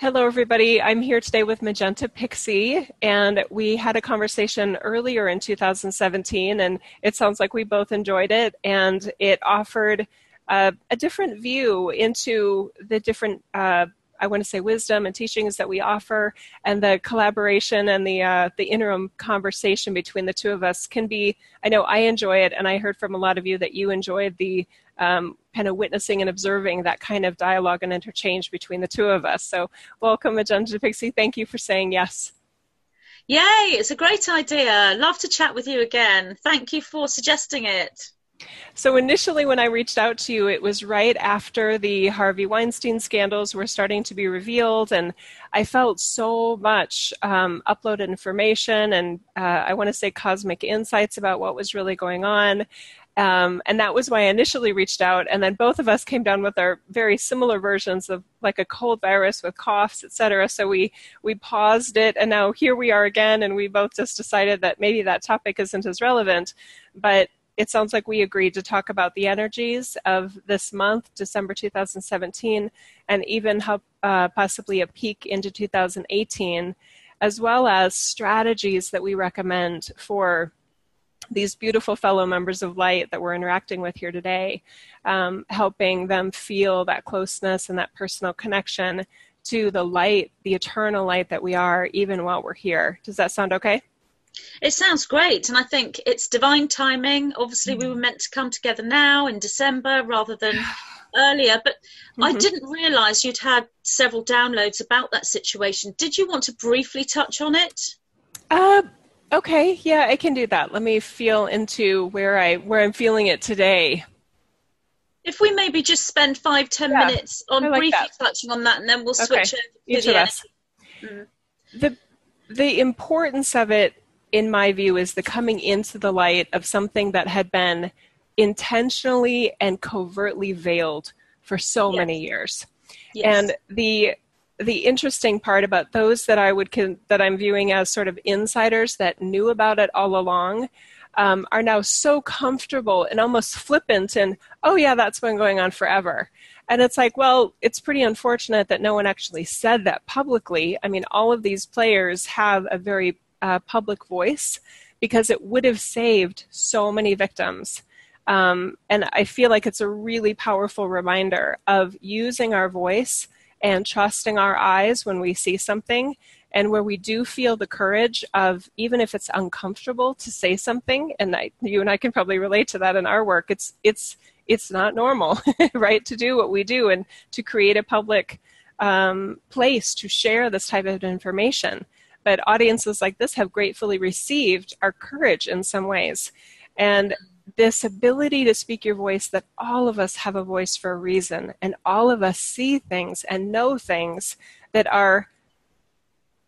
Hello, everybody. I'm here today with Magenta Pixie, and we had a conversation earlier in 2017, and it sounds like we both enjoyed it, and it offered uh, a different view into the different uh, I want to say wisdom and teachings that we offer, and the collaboration and the uh, the interim conversation between the two of us can be. I know I enjoy it, and I heard from a lot of you that you enjoyed the um, kind of witnessing and observing that kind of dialogue and interchange between the two of us. So, welcome, Magenta Pixie. Thank you for saying yes. Yay! It's a great idea. Love to chat with you again. Thank you for suggesting it. So initially, when I reached out to you, it was right after the Harvey Weinstein scandals were starting to be revealed, and I felt so much um, uploaded information and uh, I want to say cosmic insights about what was really going on. Um, and that was why I initially reached out. And then both of us came down with our very similar versions of like a cold virus with coughs, etc. So we we paused it, and now here we are again. And we both just decided that maybe that topic isn't as relevant. But it sounds like we agreed to talk about the energies of this month, December 2017, and even how, uh, possibly a peek into 2018, as well as strategies that we recommend for these beautiful fellow members of light that we're interacting with here today, um, helping them feel that closeness and that personal connection to the light, the eternal light that we are, even while we're here. Does that sound okay? It sounds great, and I think it's divine timing. Obviously, mm-hmm. we were meant to come together now in December rather than earlier, but mm-hmm. I didn't realise you'd had several downloads about that situation. Did you want to briefly touch on it? Uh, okay, yeah, I can do that. Let me feel into where I where I'm feeling it today. If we maybe just spend five ten yeah, minutes on like briefly that. touching on that, and then we'll switch okay. over to the us. Mm. The the importance of it in my view, is the coming into the light of something that had been intentionally and covertly veiled for so yes. many years. Yes. And the the interesting part about those that I would con- that I'm viewing as sort of insiders that knew about it all along um, are now so comfortable and almost flippant and oh yeah that's been going on forever and it's like well it's pretty unfortunate that no one actually said that publicly i mean all of these players have a very uh, public voice because it would have saved so many victims. Um, and I feel like it's a really powerful reminder of using our voice and trusting our eyes when we see something and where we do feel the courage of even if it's uncomfortable to say something. And I, you and I can probably relate to that in our work. It's it's it's not normal right to do what we do and to create a public um, place to share this type of information. But audiences like this have gratefully received our courage in some ways. And this ability to speak your voice that all of us have a voice for a reason and all of us see things and know things that are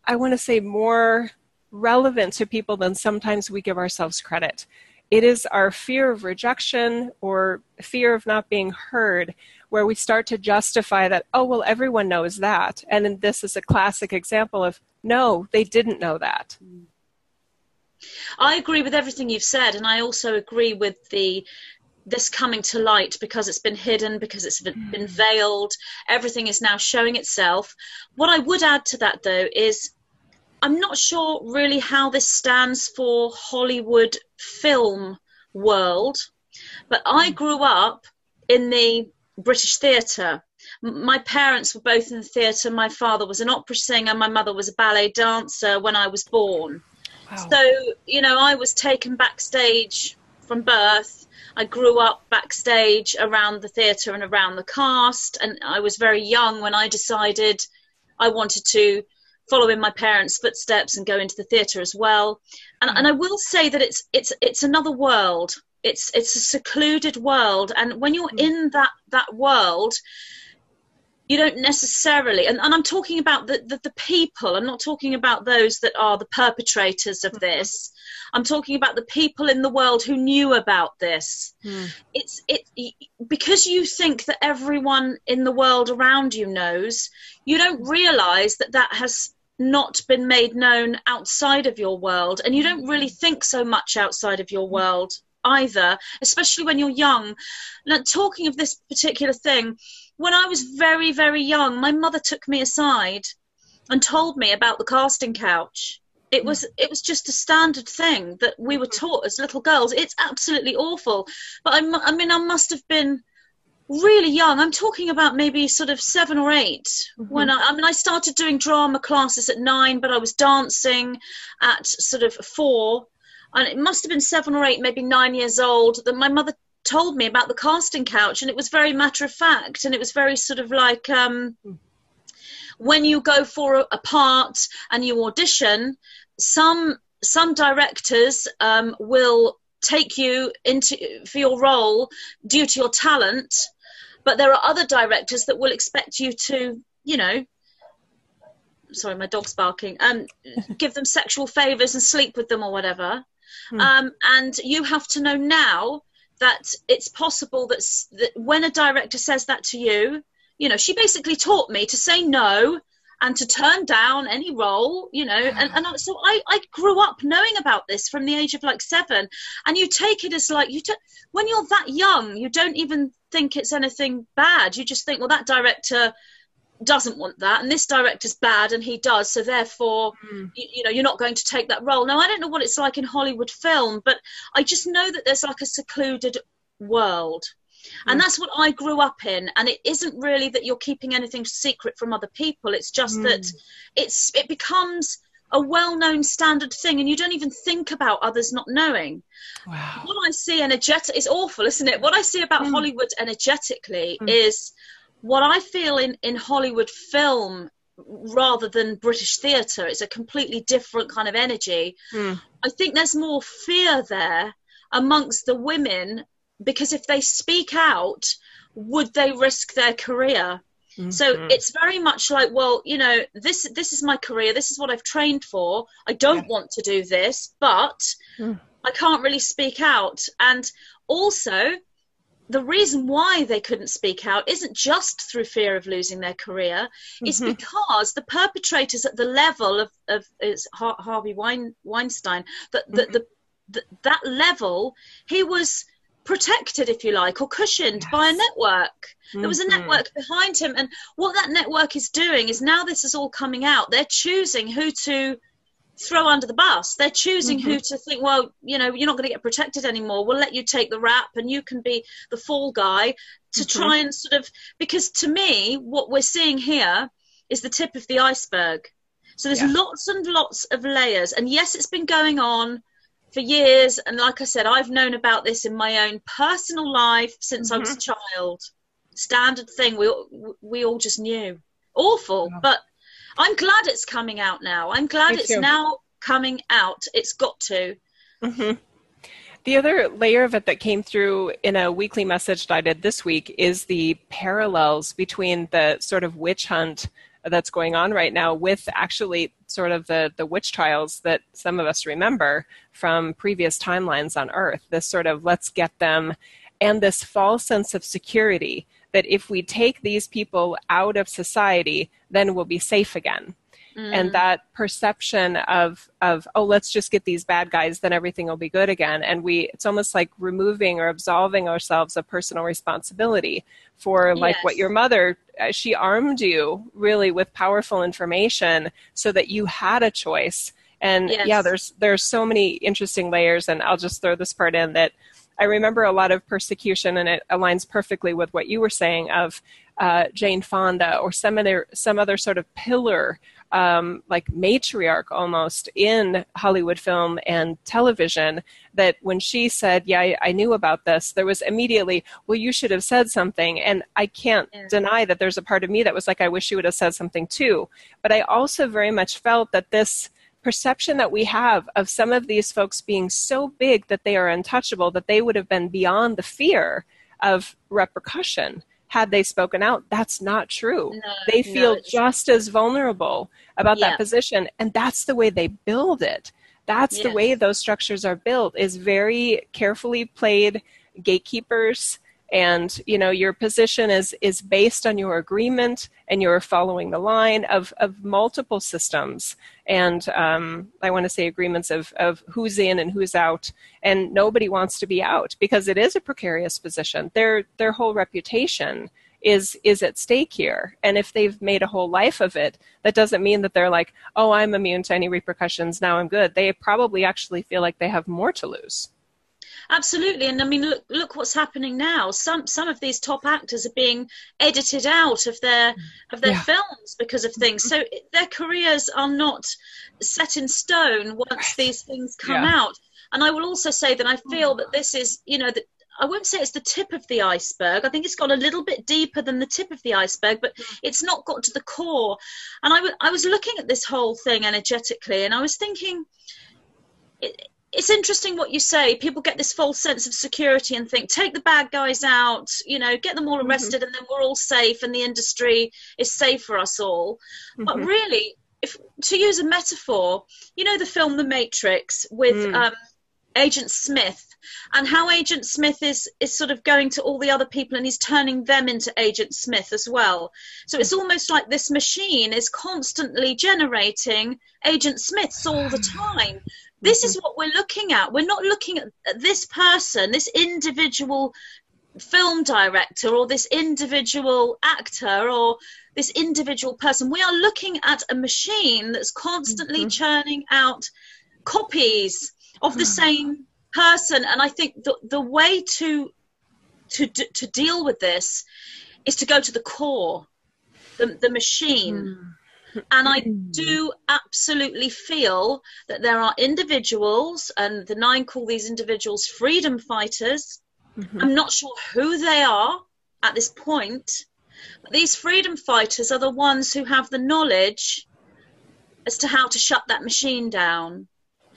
i want to say more relevant to people than sometimes we give ourselves credit. It is our fear of rejection or fear of not being heard where we start to justify that oh well everyone knows that. And this is a classic example of no, they didn't know that. Mm. I agree with everything you've said, and I also agree with the this coming to light because it's been hidden, because it's been, been hmm. veiled. Everything is now showing itself. What I would add to that, though, is I'm not sure really how this stands for Hollywood film world, but I hmm. grew up in the British theatre my parents were both in the theatre. My father was an opera singer. My mother was a ballet dancer when I was born. Wow. So, you know, I was taken backstage from birth. I grew up backstage around the theatre and around the cast. And I was very young when I decided I wanted to follow in my parents' footsteps and go into the theatre as well. And, and I will say that it's it's it's another world. It's it's a secluded world, and when you're mm. in that that world, you don't necessarily and, and i'm talking about the, the, the, people. I'm not talking about those that are the perpetrators of mm-hmm. this. I'm talking about the people in the world who knew about this. Mm. it's it because you think that everyone in the world around you knows you don't realize that that has not been made known outside of your world and you don't really think so much outside of your world either especially when you're young. Now talking of this particular thing when I was very, very young, my mother took me aside and told me about the casting couch. It was it was just a standard thing that we were taught as little girls. It's absolutely awful. But I, I mean, I must have been really young. I'm talking about maybe sort of seven or 8 mm-hmm. when I, I mean, I started doing drama classes at nine, but I was dancing at sort of four, and it must have been seven or eight, maybe nine years old. That my mother told me about the casting couch, and it was very matter of fact, and it was very sort of like um, when you go for a, a part and you audition, some some directors um, will take you into for your role due to your talent but there are other directors that will expect you to you know sorry my dog's barking um give them sexual favors and sleep with them or whatever hmm. um and you have to know now that it's possible that, that when a director says that to you you know she basically taught me to say no and to turn down any role, you know. And, mm. and so I, I grew up knowing about this from the age of like seven. And you take it as like, you don't, when you're that young, you don't even think it's anything bad. You just think, well, that director doesn't want that and this director's bad and he does so therefore mm. you, you, know you're not going to take that role now i don't know what it's like in hollywood film but i just know that there's like a secluded world and that's what I grew up in. And it isn't really that you're keeping anything secret from other people. It's just mm. that it's it becomes a well-known standard thing, and you don't even think about others not knowing. Wow. What I see energetic is awful, isn't it? What I see about mm. Hollywood energetically mm. is what I feel in in Hollywood film rather than British theatre. It's a completely different kind of energy. Mm. I think there's more fear there amongst the women because if they speak out, would they risk their career? Mm-hmm. So it's very much like, well, you know, this this is my career. This is what I've trained for. I don't yeah. want to do this, but mm. I can't really speak out. And also, the reason why they couldn't speak out isn't just through fear of losing their career. Mm-hmm. It's because the perpetrators at the level of, of Harvey Wein, Weinstein, that the, mm-hmm. the, the, that level, he was protected, if you like, or cushioned yes. by a network. Mm-hmm. There was a mm-hmm. network behind him. And what that network is doing is now this is all coming out, they're choosing who to throw under the bus. They're choosing mm-hmm. who to think, well, you know, you're not going to get protected anymore. We'll let you take the rap and you can be the fall guy to mm-hmm. try and sort of. Because to me, what we're seeing here is the tip of the iceberg. So there's yeah. lots and lots of layers. And yes, it's been going on for years. And like I said, I've known about this in my own personal life since mm-hmm. I was a mm-hmm. child. Standard thing. We we all just knew. Awful, yeah. but I'm glad it's coming out now. I'm glad it's now coming out. It's got to. Mm-hmm. The other layer of it that came through in a weekly message that I did this week is the parallels between the sort of witch hunt that's going on right now with actually sort of the, the witch trials that some of us remember from previous timelines on Earth. This sort of let's get them, and this false sense of security that if we take these people out of society, then we'll be safe again. Mm. And that perception of of oh let's just get these bad guys then everything will be good again and we it's almost like removing or absolving ourselves of personal responsibility for like yes. what your mother uh, she armed you really with powerful information so that you had a choice and yes. yeah there's there's so many interesting layers and I'll just throw this part in that I remember a lot of persecution, and it aligns perfectly with what you were saying of uh, Jane Fonda or some other some other sort of pillar um, like matriarch almost in Hollywood film and television that when she said, Yeah, I, I, knew about this, there was immediately, Well, you should have said something. And I can't yeah. deny that there's a part of me that was like, I wish you would have said something too. But I also very much felt that this perception that we have of some of these folks being so big that they are untouchable, that they would have been beyond the fear of repercussion had they spoken out. That's not true. No, they feel no, just as vulnerable about yeah. that position. And that's the way they build it. That's yes. the way those structures are built is very carefully played gatekeepers and you know your position is is based on your agreement and you're following the line of of multiple systems. And um, i want to say agreements of of who's in and who's out. And nobody wants to be out because it is a precarious position. Their their whole reputation is is at stake here. And if they've made a whole life of it that doesn't mean that they're like oh i'm immune to any repercussions. Now i'm good. They probably actually feel like they have more to lose absolutely and i mean look look what's happening now some some of these top actors are being edited out of their of their yeah. films because of things so their careers are not set in stone once these things come yeah. out and i will also say that i feel that this is you know that I won't say it's the tip of the iceberg. I think it's gone a little bit deeper than the tip of the iceberg, but mm. it's not got to the core. And I, w- I was looking at this whole thing energetically, and I was thinking, it, it's interesting what you say. People get this false sense of security and think, take the bad guys out, you know, get them all mm-hmm. arrested, mm-hmm. and then we're all safe, and the industry is safe for us all. Mm-hmm. But really, if to use a metaphor, you know, the film The Matrix with mm. um, Agent Smith and how Agent Smith is is sort of going to all the other people and he's turning them into Agent Smith as well. So it's almost like this machine is constantly generating Agent Smiths all the time this is what we're looking at. We're not looking at this person, this individual film director, or this individual actor, or this individual person. We are looking at a machine that's constantly mm-hmm. churning out copies of the same person. And I think the, the way to, to, to deal with this is to go to the core, the, the machine. Mm and I do absolutely feel that there are individuals, and the nine call these individuals freedom fighters. Mm-hmm. I'm not sure who they are at this point, but these freedom fighters are the ones who have the knowledge as to how to shut that machine down.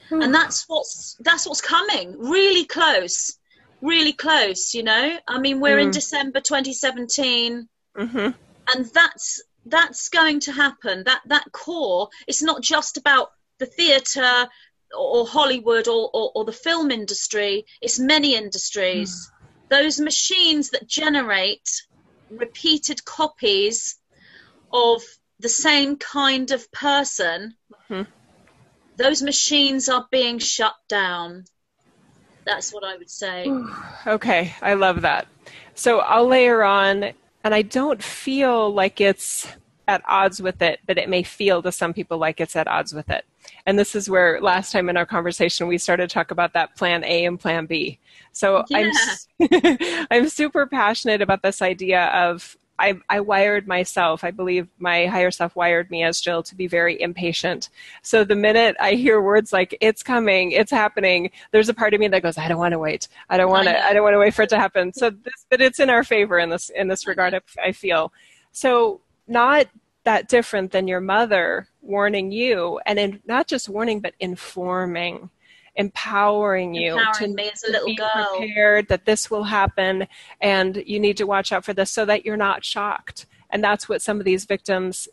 Mm-hmm. And that's what's that's what's coming. Really close. Really close, you know? I mean, we're mm. in December 2017. Mm-hmm. And that's that's going to happen. That that core, it's not just about the theatre or Hollywood or, or, or, the film industry. It's many industries. Mm. Those machines that generate repeated copies of the same kind of person, mm-hmm. those machines are being shut down. That's what I would say. okay, I love that. So I'll layer on and I don't feel like it's at odds with it, but it may feel to some people like it's at odds with it. And this is where last time in our conversation we started to talk about that plan A and plan B. So yeah. I'm I'm super passionate about this idea of I, I wired myself. I believe my higher self wired me as Jill to be very impatient. So the minute I hear words like "it's coming," "it's happening," there's a part of me that goes, "I don't want to wait. I don't want to. I don't want to wait for it to happen." So this, but it's in our favor in this in this regard. I feel so not that different than your mother warning you, and in, not just warning, but informing empowering you empowering to, to be girl. prepared that this will happen and you need to watch out for this so that you're not shocked and that's what some of these victims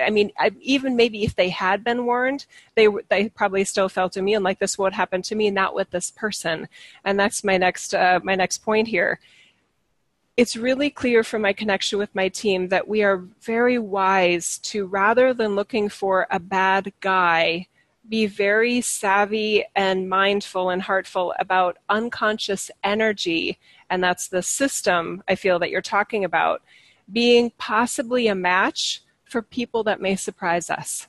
I mean, I, even maybe if they had been warned, they they probably still felt immune, like this would happen to me, not with this person. And that's my next uh, my next point here. It's really clear from my connection with my team that we are very wise to rather than looking for a bad guy be very savvy and mindful and heartful about unconscious energy. And that's the system I feel that you're talking about being possibly a match for people that may surprise us.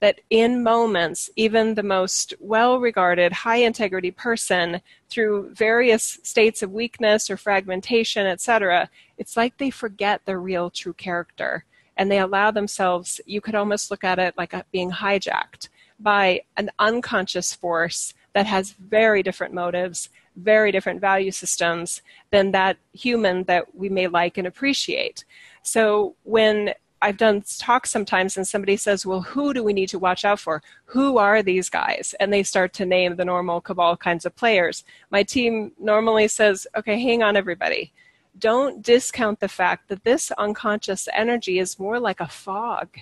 That in moments, even the most well regarded, high integrity person, through various states of weakness or fragmentation, etc., it's like they forget their real true character and they allow themselves, you could almost look at it like being hijacked by an unconscious force that has very different motives, very different value systems than that human that we may like and appreciate. So when I've done talks sometimes and somebody says, Well, who do we need to watch out for? Who are these guys? And they start to name the normal cabal kinds of players. My team normally says, Okay, hang on, everybody. Don't discount the fact that this unconscious energy is more like a fog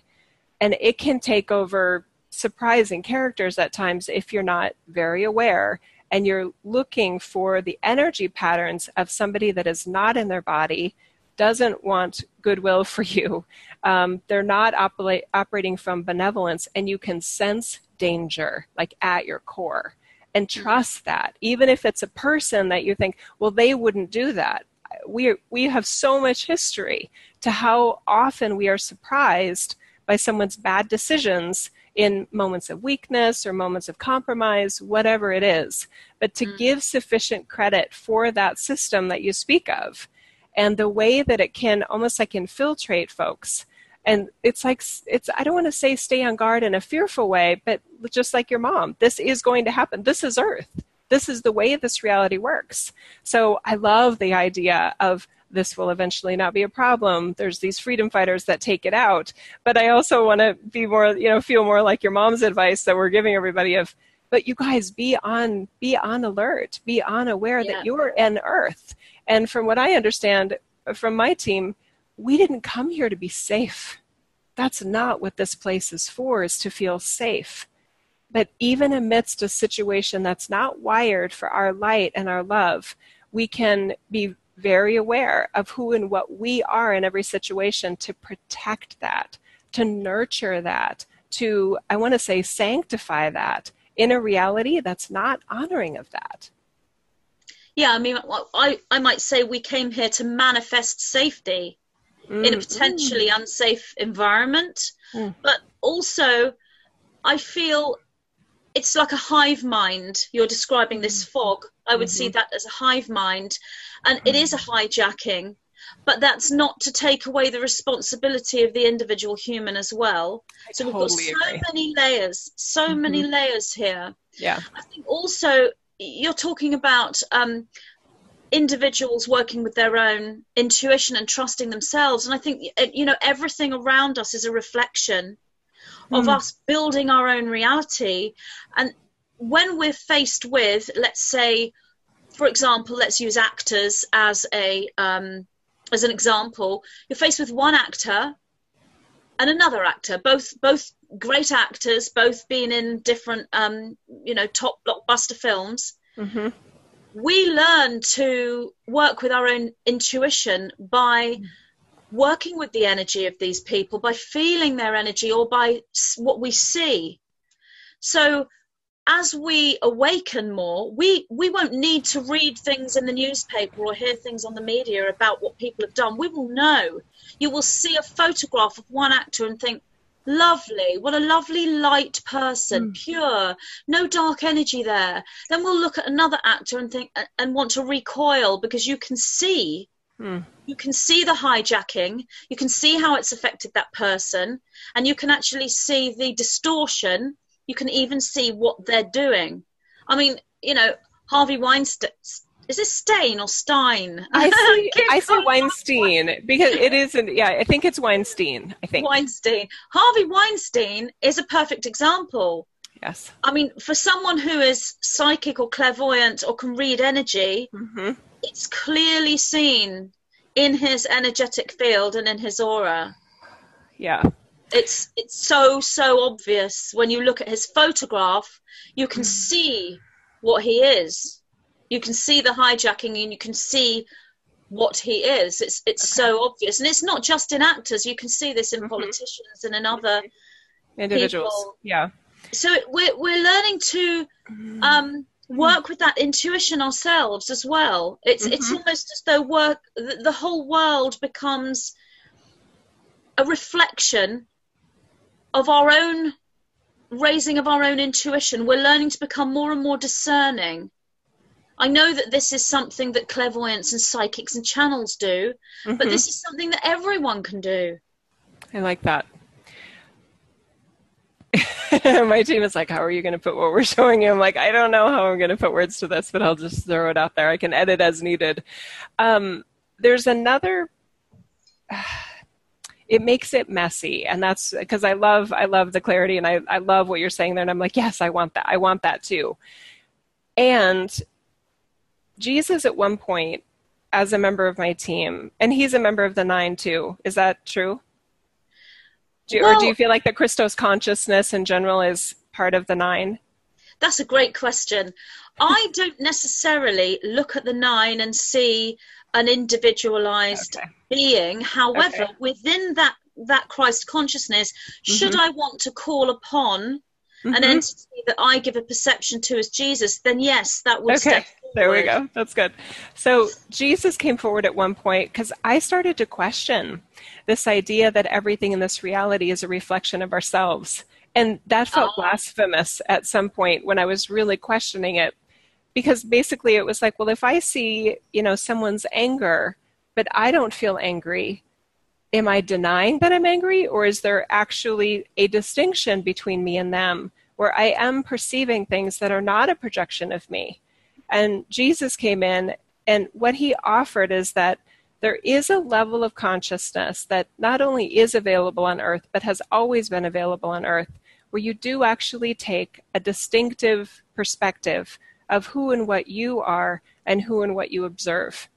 and it can take over surprising characters at times if you're not very aware and you're looking for the energy patterns of somebody that is not in their body, doesn't want goodwill for you. Um, they're not operating from benevolence, and you can sense danger like at your core and mm-hmm. trust that. Even if it's a person that you think, well, they wouldn't do that. we we have so much history to how often we are surprised by someone's bad decisions in moments of weakness or moments of compromise, whatever it is. But to mm. give sufficient credit for that system that you speak of and the way that it can almost like infiltrate folks. And it's like, it's, I don't want to say stay on guard in a fearful way, but just like your mom, this is going to happen. This is Earth. This is the way this reality works. So I love the idea of this will eventually not be a problem. There's these freedom fighters that take it out. But I also want to be more, you know, feel more like your mom's advice that we're giving everybody of, but you guys be on, be on alert, be on aware yeah. that you're an earth. And from what I understand from my team, we didn't come here to be safe. That's not what this place is for, is to feel safe. But even amidst a situation that's not wired for our light and our love, we can be very aware of who and what we are in every situation to protect that, to nurture that, to, I want to say, sanctify that in a reality that's not honoring of that. Yeah, I mean, I, I might say we came here to manifest safety mm. in a mm. potentially mm. unsafe environment, mm. but also I feel it's like a hive mind. You're describing this mm. fog. I would mm-hmm. see that as a hive mind, and it is a hijacking. But that's not to take away the responsibility of the individual human as well. I so totally we've got so agree. many layers, so mm-hmm. many layers here. Yeah. I think also you're talking about um, individuals working with their own intuition and trusting themselves, and I think you know everything around us is a reflection of mm. us building our own reality. And when we're faced with, let's say, for example, let's use actors as a um, as an example. You're faced with one actor and another actor, both both great actors, both being in different um, you know top blockbuster films. Mm-hmm. We learn to work with our own intuition by working with the energy of these people by feeling their energy or by what we see. So as we awaken more, we, we won't need to read things in the newspaper or hear things on the media about what people have done. We will know. You will see a photograph of one actor and think, lovely, what a lovely light person, mm. pure, no dark energy there. Then we'll look at another actor and think and want to recoil because you can see Mm. You can see the hijacking, you can see how it's affected that person, and you can actually see the distortion. You can even see what they're doing. I mean, you know, Harvey Weinstein. Is it Stein or Stein? I say, I say Weinstein because it isn't. Yeah, I think it's Weinstein. I think Weinstein. Harvey Weinstein is a perfect example. Yes. I mean, for someone who is psychic or clairvoyant or can read energy, mm-hmm it's clearly seen in his energetic field and in his aura. Yeah. It's it's so so obvious when you look at his photograph, you can see what he is. You can see the hijacking and you can see what he is. It's it's okay. so obvious, and it's not just in actors. You can see this in mm-hmm. politicians and in other individuals. People. Yeah. So we're we're learning to mm. um, work with that intuition ourselves as well. It's mm-hmm. it's almost as though work the, the whole world becomes a reflection of our own raising of our own intuition. We're learning to become more and more discerning. I know that this is something that clairvoyants and psychics and channels do, mm-hmm. but this is something that everyone can do. I like that. my team is like, how are you going to put what we're showing you? I'm like, I don't know how I'm going to put words to this, but I'll just throw it out there. I can edit as needed. Um, there's another. it makes it messy, and that's because I love I love the clarity, and I I love what you're saying there, and I'm like, yes, I want that. I want that too. And Jesus, at one point, as a member of my team, and he's a member of the nine too. Is that true? Do, well, or do you feel like the Christos consciousness in general is part of the nine? That's a great question. I don't necessarily look at the nine and see an individualized okay. being. However, okay. within that that Christ consciousness, should mm-hmm. I want to call upon an Mhm. entity that I give a perception to as Jesus, then yes, that would Okay, there we go. That's good. So Jesus came forward at one point because I started to question this idea that everything in this reality is a reflection of ourselves. And that felt Oh. blasphemous at some point when I was really questioning it. Because basically it was like, well, if I see, you know, someone's anger, but I don't feel angry, am I denying that I'm angry? Or is there actually a distinction between me and them where I am perceiving things that are not a projection of me? And Jesus came in, and what he offered is that there is a level of consciousness that not only is available on earth, but has always been available on earth, where you do actually take a distinctive perspective of who and what you are and who and what you observe.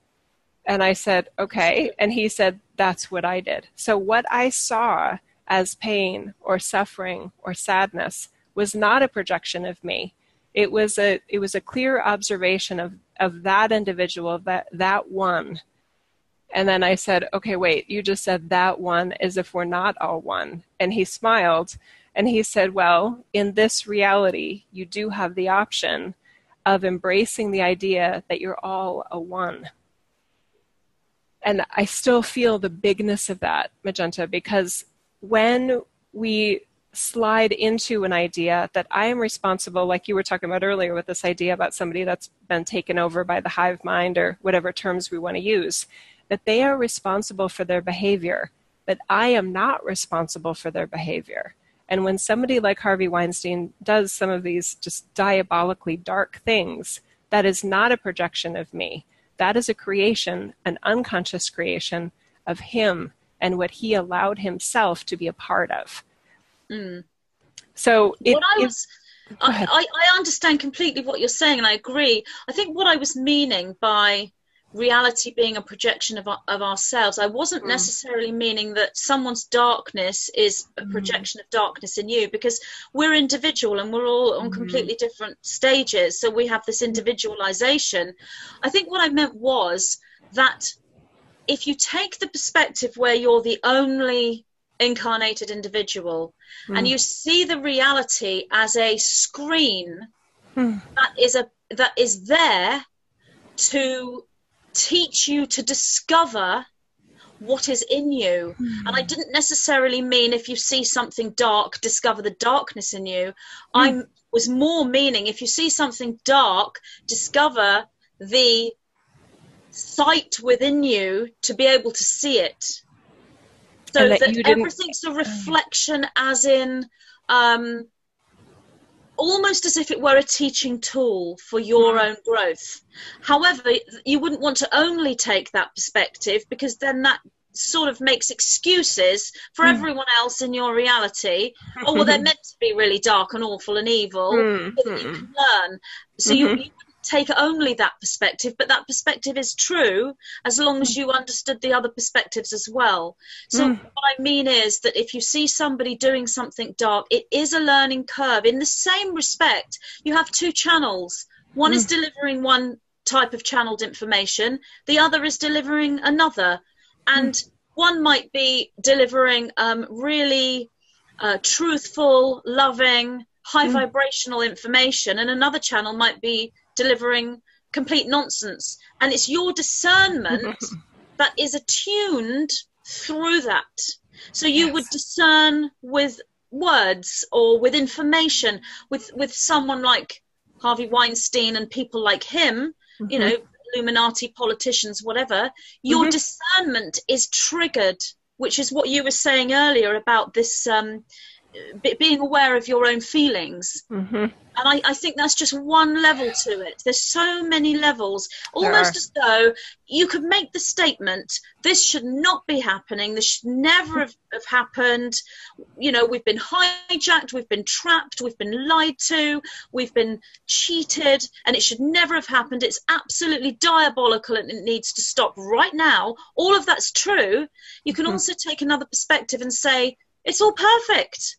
And I said, okay. And he said, that's what I did. So what I saw as pain or suffering or sadness was not a projection of me. It was a it was a clear observation of of that individual, that that one. And then I said, okay, wait, you just said that one as if we're not all one. And he smiled and he said, well, in this reality, you do have the option of embracing the idea that you're all a one. And I still feel the bigness of that, Magenta, because when we slide into an idea that I am responsible, like you were talking about earlier with this idea about somebody that's been taken over by the hive mind or whatever terms we want to use, that they are responsible for their behavior, but I am not responsible for their behavior. And when somebody like Harvey Weinstein does some of these just diabolically dark things, that is not a projection of me. That is a creation, an unconscious creation of him and what he allowed himself to be a part of. Mm. So it, what I was. I, I understand completely what you're saying, and I agree. I think what I was meaning by reality being a projection of, our, of ourselves, I wasn't Mm. necessarily meaning that someone's darkness is a Mm. projection of darkness in you, because we're individual and we're all on Mhm. completely different stages. So we have this individualization. I think what I meant was that if you take the perspective where you're the only incarnated individual and Mm. you see the reality as a screen Hmm. that is a that is there to teach you to discover what is in you. And i didn't necessarily mean if you see something dark discover the darkness in you. I was more meaning if you see something dark discover the sight within you to be able to see it. So that that, everything's a reflection as in um, almost as if it were a teaching tool for your Mm. own growth. However, you wouldn't want to only take that perspective because then that sort of makes excuses for Mm. everyone else in your reality. oh, well, they're meant to be really dark and awful and evil Mm, so that you mm. can learn. So you, Mhm. you wouldn't take only that perspective, but that perspective is true as long as you understood the other perspectives as well. So Mm. what I mean is that if you see somebody doing something dark, it is a learning curve. In the same respect, you have two channels. One is delivering one type of channeled information, the other is delivering another. And one might be delivering um, really uh, truthful, loving, high Mm. vibrational information, and another channel might be delivering complete nonsense. And it's your discernment that is attuned through that. So you Yes. would discern with words or with information with with someone like Harvey Weinstein and people like him, you know, Illuminati politicians, whatever. Your Mhm. discernment is triggered, which is what you were saying earlier about this um, being aware of your own feelings. Mhm. And I, I think that's just one level to it. There's so many levels, almost as though you could make the statement, this should not be happening, this should never have, have happened. You know, we've been hijacked, we've been trapped, we've been lied to, we've been cheated, and it should never have happened. It's absolutely diabolical and it needs to stop right now. All of that's true. You can Mhm. also take another perspective and say, it's all perfect.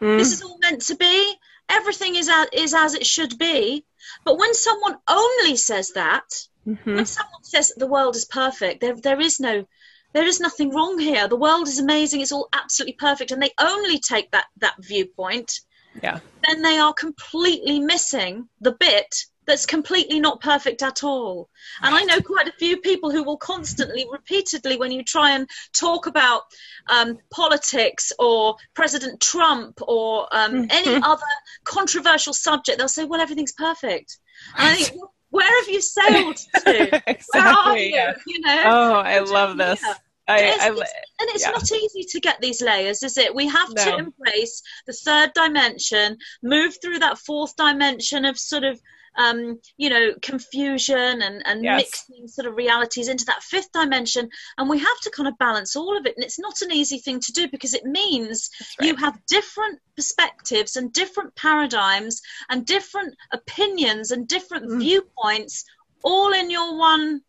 Mm. this is all meant to be. Everything is as, is as it should be. But when someone only says that Mhm. when someone says the world is perfect there there is no there is nothing wrong here. The world is amazing. It's all absolutely perfect. And they only take that that viewpoint. Yeah. then they are completely missing the bit that's completely not perfect at all. And I know quite a few people who will constantly, repeatedly, when you try and talk about um, politics or President Trump or um, any other controversial subject, they'll say, well, everything's perfect. And I think, where have you sailed to? exactly, Where are you? yeah. You know? Oh, I love this. Yeah. I, It's- I, it's- and it's yeah. not easy to get these layers, is it? We have to embrace the third dimension, move through that fourth dimension of sort of, um, you know, confusion and, and Yes. mixing sort of realities into that fifth dimension. And we have to kind of balance all of it. And it's not an easy thing to do because it means right. you have different perspectives and different paradigms and different opinions and different Mm. viewpoints all in your one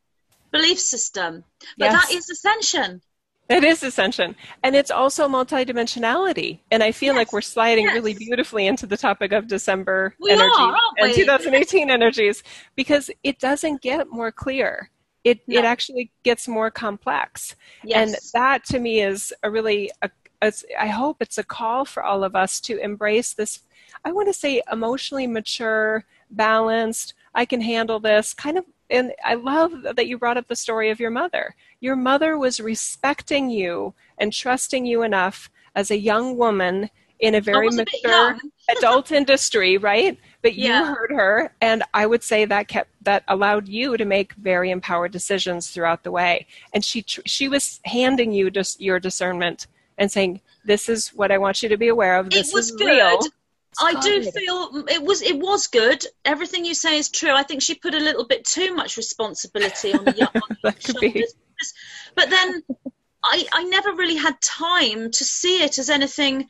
belief system. But Yes. that is ascension. It is ascension. And it's also multidimensionality. And I feel like we're sliding yes. really beautifully into the topic of December We energy are, and 2018 energies because it doesn't get more clear. It, No. it actually gets more complex. Yes. And that to me is a really, a, it's, I hope it's a call for all of us to embrace this, I want to say emotionally mature, balanced, I can handle this kind of. And I love that you brought up the story of your mother. Your mother was respecting you and trusting you enough as a young woman in a very was a mature adult industry, right? But you Yeah. heard her, and I would say that kept that allowed you to make very empowered decisions throughout the way. And she tr- she was handing you just your discernment and saying, "This is what I want you to be aware of. This it was is good. real." I do feel it was it was good. Everything you say is true. I think she put a little bit too much responsibility on the young on the That shoulders. But then I I never really had time to see it as anything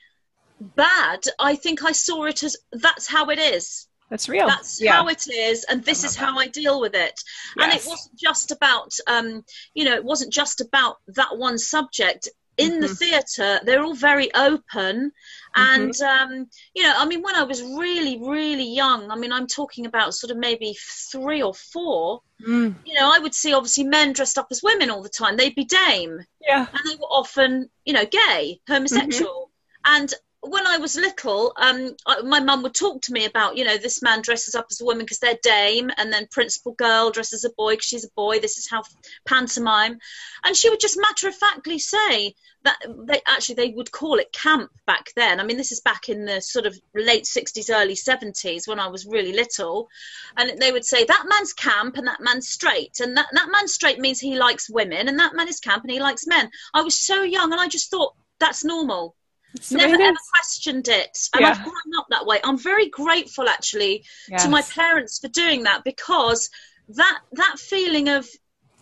bad. I think I saw it as that's how it is. That's real. That's yeah. how it is, and this is how I deal with it. And it wasn't just about, um, you know, it wasn't just about that one subject. In the Mhm. theatre, they're all very open, Mm-hmm. and um, you know, I mean, when I was really, really young, I mean, I'm talking about sort of maybe three or four. Mm, You know, I would see obviously men dressed up as women all the time. They'd be dame, yeah. and they were often, you know, gay, homosexual. And when I was little, um, I, my mum would talk to me about, you know, this man dresses up as a woman because they're dame, and then principal girl dresses as a boy because she's a boy. This is how pantomime, and she would just matter of factly say that they actually they would call it camp back then. I mean, this is back in the sort of late '60s, early '70s when I was really little, and they would say that man's camp and that man's straight, and that that man's straight means he likes women, and that man is camp and he likes men. I was so young, and I just thought that's normal. Never ever questioned it, and Yeah. I've grown up that way. I'm very grateful actually to my parents for doing that because that that feeling of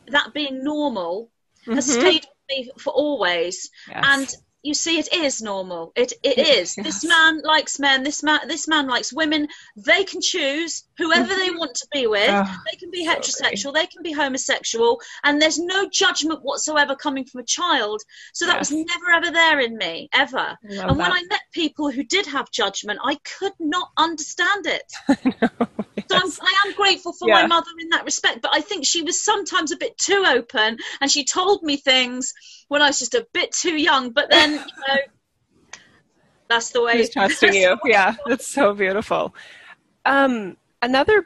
that being normal has Mhm. stayed with me for always. Yes. And you see, it is normal. It it is. yes. This man likes men. This man this man likes women. They can choose whoever they want to be with. Oh, they can be so heterosexual. They can be homosexual. And there's no judgment whatsoever coming from a child. So that was never ever there in me ever. I and when. I met people who did have judgment, I could not understand it. So I'm, I am grateful for Yeah. my mother in that respect, but I think she was sometimes a bit too open, and she told me things when I was just a bit too young. But then, you know, that's the way. He's trusting you? Yeah, that's so beautiful. Um, another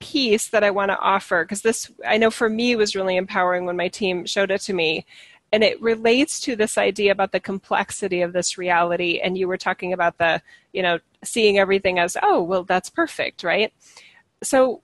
piece that I want to offer, because this I know for me was really empowering when my team showed it to me, and it relates to this idea about the complexity of this reality. And you were talking about the, you know, seeing everything as, oh, well, that's perfect, right? So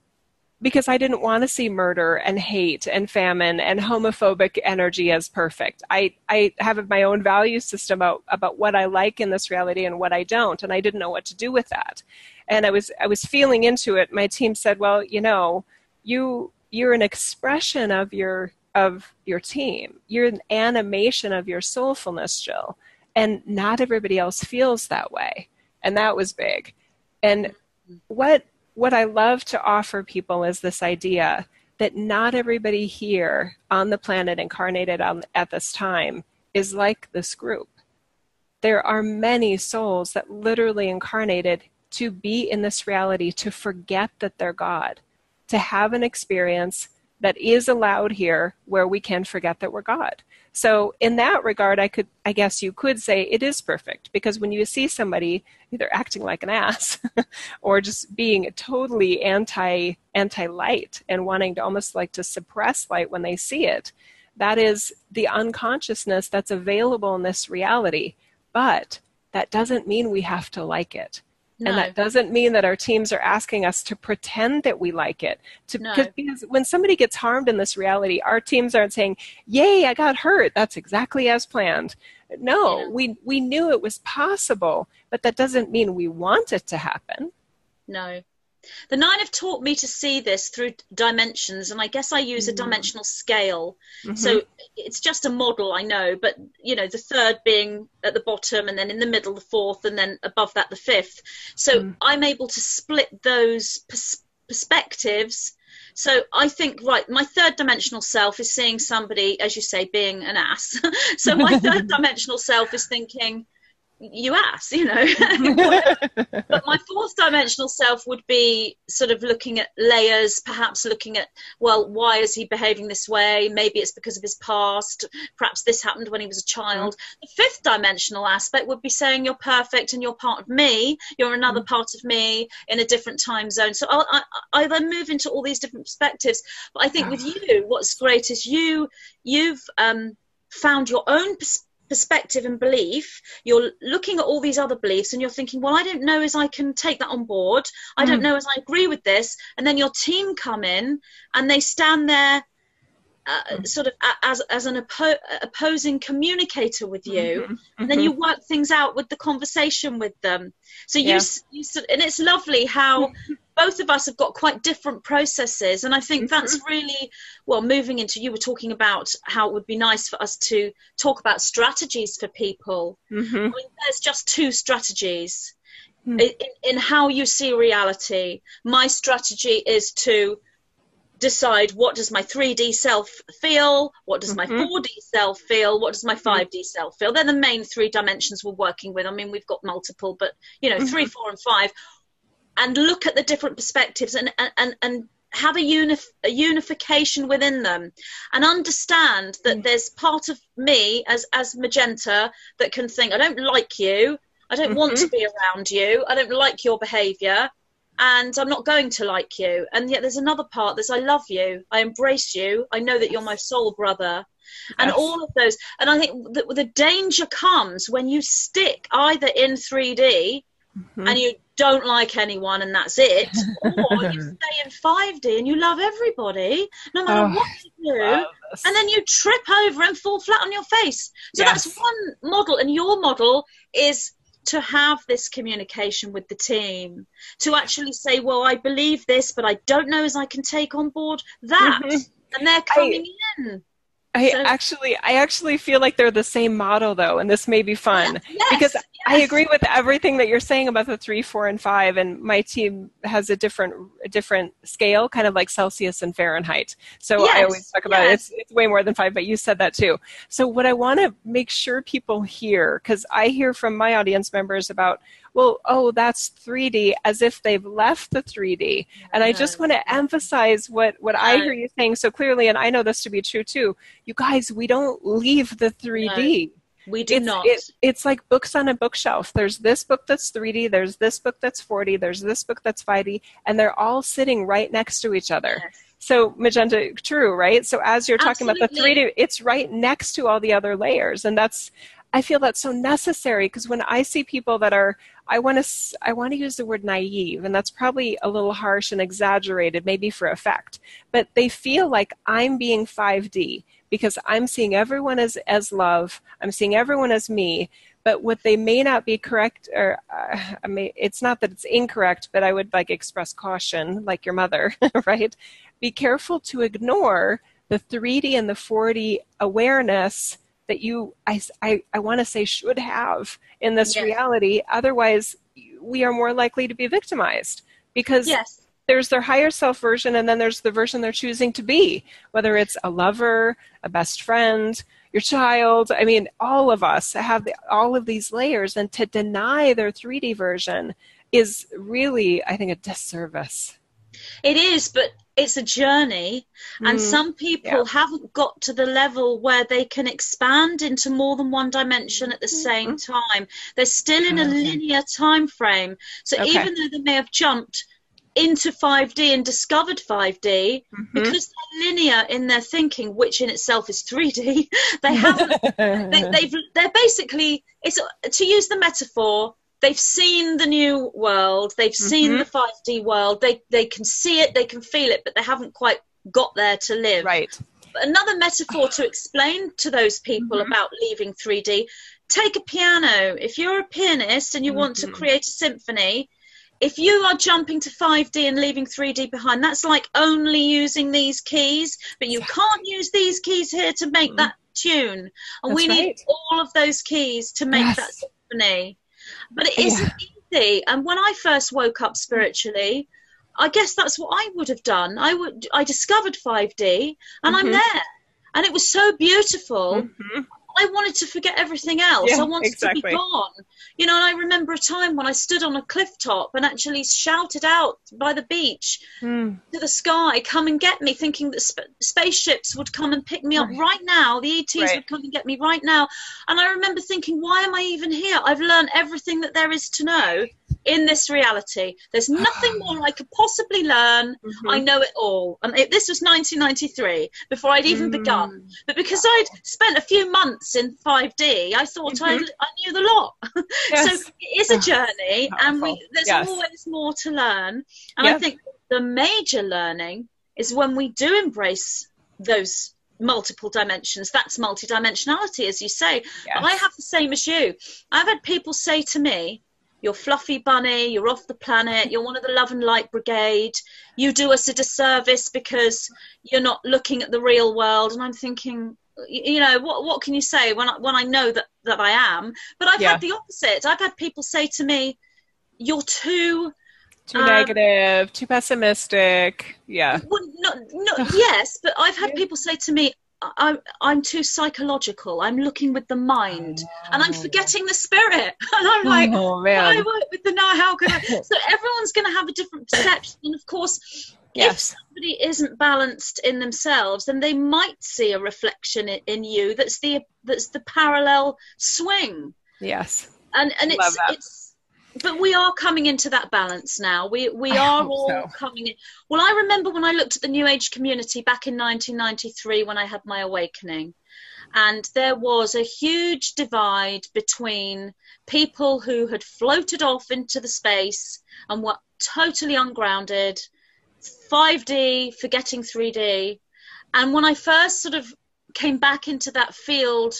because I didn't want to see murder and hate and famine and homophobic energy as perfect. I, I have my own value system about, about what I like in this reality and what I don't, and I didn't know what to do with that. And I was I was feeling into it. My team said, "Well, you know, you you're an expression of your of your team. You're an animation of your soulfulness, Jill, and not everybody else feels that way." And that was big. And mm-hmm. what what I love to offer people is this idea that not everybody here on the planet incarnated on, at this time is like this group. There are many souls that literally incarnated to be in this reality, to forget that they're God, to have an experience that is allowed here where we can forget that we're God. So in that regard, I could, I guess you could say it is perfect because when you see somebody either acting like an ass or just being totally anti anti light and wanting to almost like to suppress light when they see it, that is the unconsciousness that's available in this reality. But that doesn't mean we have to like it. No. And that doesn't mean that our teams are asking us to pretend that we like it. To, no. Because when somebody gets harmed in this reality, our teams aren't saying, Yay, I got hurt. That's exactly as planned. No, yeah. we, we knew it was possible, but that doesn't mean we want it to happen. No. The nine have taught me to see this through dimensions, and I guess I use a dimensional scale. Mm-hmm. So it's just a model, I know, but you know, the third being at the bottom, and then in the middle, the fourth, and then above that, the fifth. So mm. I'm able to split those pers- perspectives. So I think, right, my third dimensional self is seeing somebody, as you say, being an ass. so my third dimensional self is thinking, you ass, you know. but my fourth dimensional self would be sort of looking at layers, perhaps looking at, well, why is he behaving this way? Maybe it's because of his past. Perhaps this happened when he was a child. Mm. The fifth dimensional aspect would be saying you're perfect and you're part of me. You're another mm. part of me in a different time zone. So I, I, I then move into all these different perspectives. But I think with you, what's great is you, you've um, found your own perspective perspective and belief, you're looking at all these other beliefs and you're thinking, well, I don't know as I can take that on board. I don't mm. know as I agree with this. And then your team come in and they stand there uh, mm. sort of as as an oppo- opposing communicator with you, mm-hmm. Mm-hmm. and then you mm-hmm. work things out with the conversation with them. So you, yeah. you and it's lovely how both of us have got quite different processes and i think mm-hmm. that's really well moving into you were talking about how it would be nice for us to talk about strategies for people mm-hmm. I mean, there's just two strategies mm. in, in how you see reality my strategy is to decide what does my 3D self feel, what does my mm-hmm. 4D self feel, what does my 5D mm. self feel. They're the main three dimensions we're working with. I mean, we've got multiple, but you know, mm-hmm. three, four, and five and look at the different perspectives and and and have a, unif- a unification within them and understand that mm. there's part of me as as magenta that can think i don't like you. I don't mm-hmm. want to mm-hmm. be around you. I don't like your behavior and i'm not going to like you. And yet there's another part that's i love you. I embrace you. I know that you're my soul brother. And all of those and i think that the danger comes when you stick either in 3d mm-hmm. and you don't like anyone and that's it, or you stay in 5D and you love everybody, no matter oh, what you do, and then you trip over and fall flat on your face. So yes. that's one model, and your model is to have this communication with the team, to actually say, well, I believe this, but I don't know as I can take on board that. Mm-hmm. And they're coming I, in. I so, actually, I actually feel like they're the same model though, and this may be fun yes, because yes. I agree with everything that you're saying about the three, four, and five. And my team has a different, a different scale, kind of like Celsius and Fahrenheit. So yes, I always talk about it. It's, it's way more than five, but you said that too. So what I want to make sure people hear, because I hear from my audience members about well, oh, that's 3D, as if they've left the 3D. And I just want to emphasize what, what I hear you saying so clearly, and I know this to be true too. You guys, we don't leave the 3D. We do it's, not. It, it's like books on a bookshelf. There's this book that's 3D, there's this book that's 4D, there's this book that's 5D, and they're all sitting right next to each other. Yes. So magenta, true, right? So as you're talking Absolutely. about the 3D, it's right next to all the other layers, and that's I feel that's so necessary because when I see people that are, I want to, I want to use the word naive, and that's probably a little harsh and exaggerated, maybe for effect, but they feel like I'm being 5D because I'm seeing everyone as as love, I'm seeing everyone as me, but what they may not be correct or uh, I mean, it's not that it's incorrect but i would like express caution like your mother right? Be careful to ignore the 3d and the 4d awareness that you i, I, I want to say should have in this yes. reality otherwise we are more likely to be victimized because yes. there's their higher self version and then there's the version they're choosing to be whether it's a lover a best friend your child i mean all of us have the, all of these layers and to deny their 3d version is really i think a disservice it is but it's a journey and Mm, some people yeah. haven't got to the level where they can expand into more than one dimension at the same time they're still in a Mm-hmm. Okay. linear time frame so Okay. even though they may have jumped into 5d and discovered 5d Mhm. because they're linear in their thinking which in itself is 3d they haven't they, they've they're basically it's to use the metaphor they've seen the new world they've seen Mhm. the 5d world they they can see it they can feel it but they haven't quite got there to live right. But another metaphor to explain to those people Mhm. about leaving 3d take a piano if you're a pianist and you want to Mhm. create a symphony if you are jumping to 5D and leaving 3D behind, that's like only using these keys, but you can't use these keys here to make Mm. that tune. And we That's need right. all of those keys to make Yes. that symphony. But it Yeah. isn't easy. And when I first woke up spiritually, I guess that's what I would have done. I would I discovered 5D and I'm Mhm. there. And it was so beautiful. Mhm. I wanted to forget everything else. Yeah, I wanted to be gone. You know, and I remember a time when I stood on a cliff top and actually shouted out by the beach Mm. to the sky, come and get me, thinking that sp- spaceships would come and pick me up Right. right now. The ETs Right. would come and get me right now. And I remember thinking, why am I even here? I've learned everything that there is to know in this reality. There's nothing more I could possibly learn. Mhm. I know it all. And it, this was 1993, before I'd even Mm. begun. But because I'd spent a few months in 5D, I thought I, Mhm. I knew the lot. Yes. So it is a Oh, journey, and we, there's Yes. always more to learn. And I think the major learning is when we do embrace those multiple dimensions. That's multidimensionality, as you say. Yes. I have the same as you. I've had people say to me, you're fluffy bunny, you're off the planet, you're one of the love and light brigade, you do us a disservice because you're not looking at the real world. And I'm thinking, you know, what what can you say when I, when I know that, that I am? But I've Yeah. had the opposite. I've had people say to me, you're too Too Um, negative, too pessimistic. Yeah. well, not, not, yes, but I've had Yeah. people say to me, I, I'm too psychological. I'm looking with the mind, and I'm oh. forgetting the spirit. And I'm like, oh I work with the now. How can I? So everyone's going to have a different perception, and of course, if somebody isn't balanced in themselves, then they might see a reflection in, in you that's the that's the parallel swing, Yes. and and it's it's. But we are coming into that balance now. We we I are all so. coming in. Well, I remember when I looked at the New Age community back in 1993 when I had my awakening, and there was a huge divide between people who had floated off into the space and were totally ungrounded, 5D, forgetting 3D. And when I first sort of came back into that field,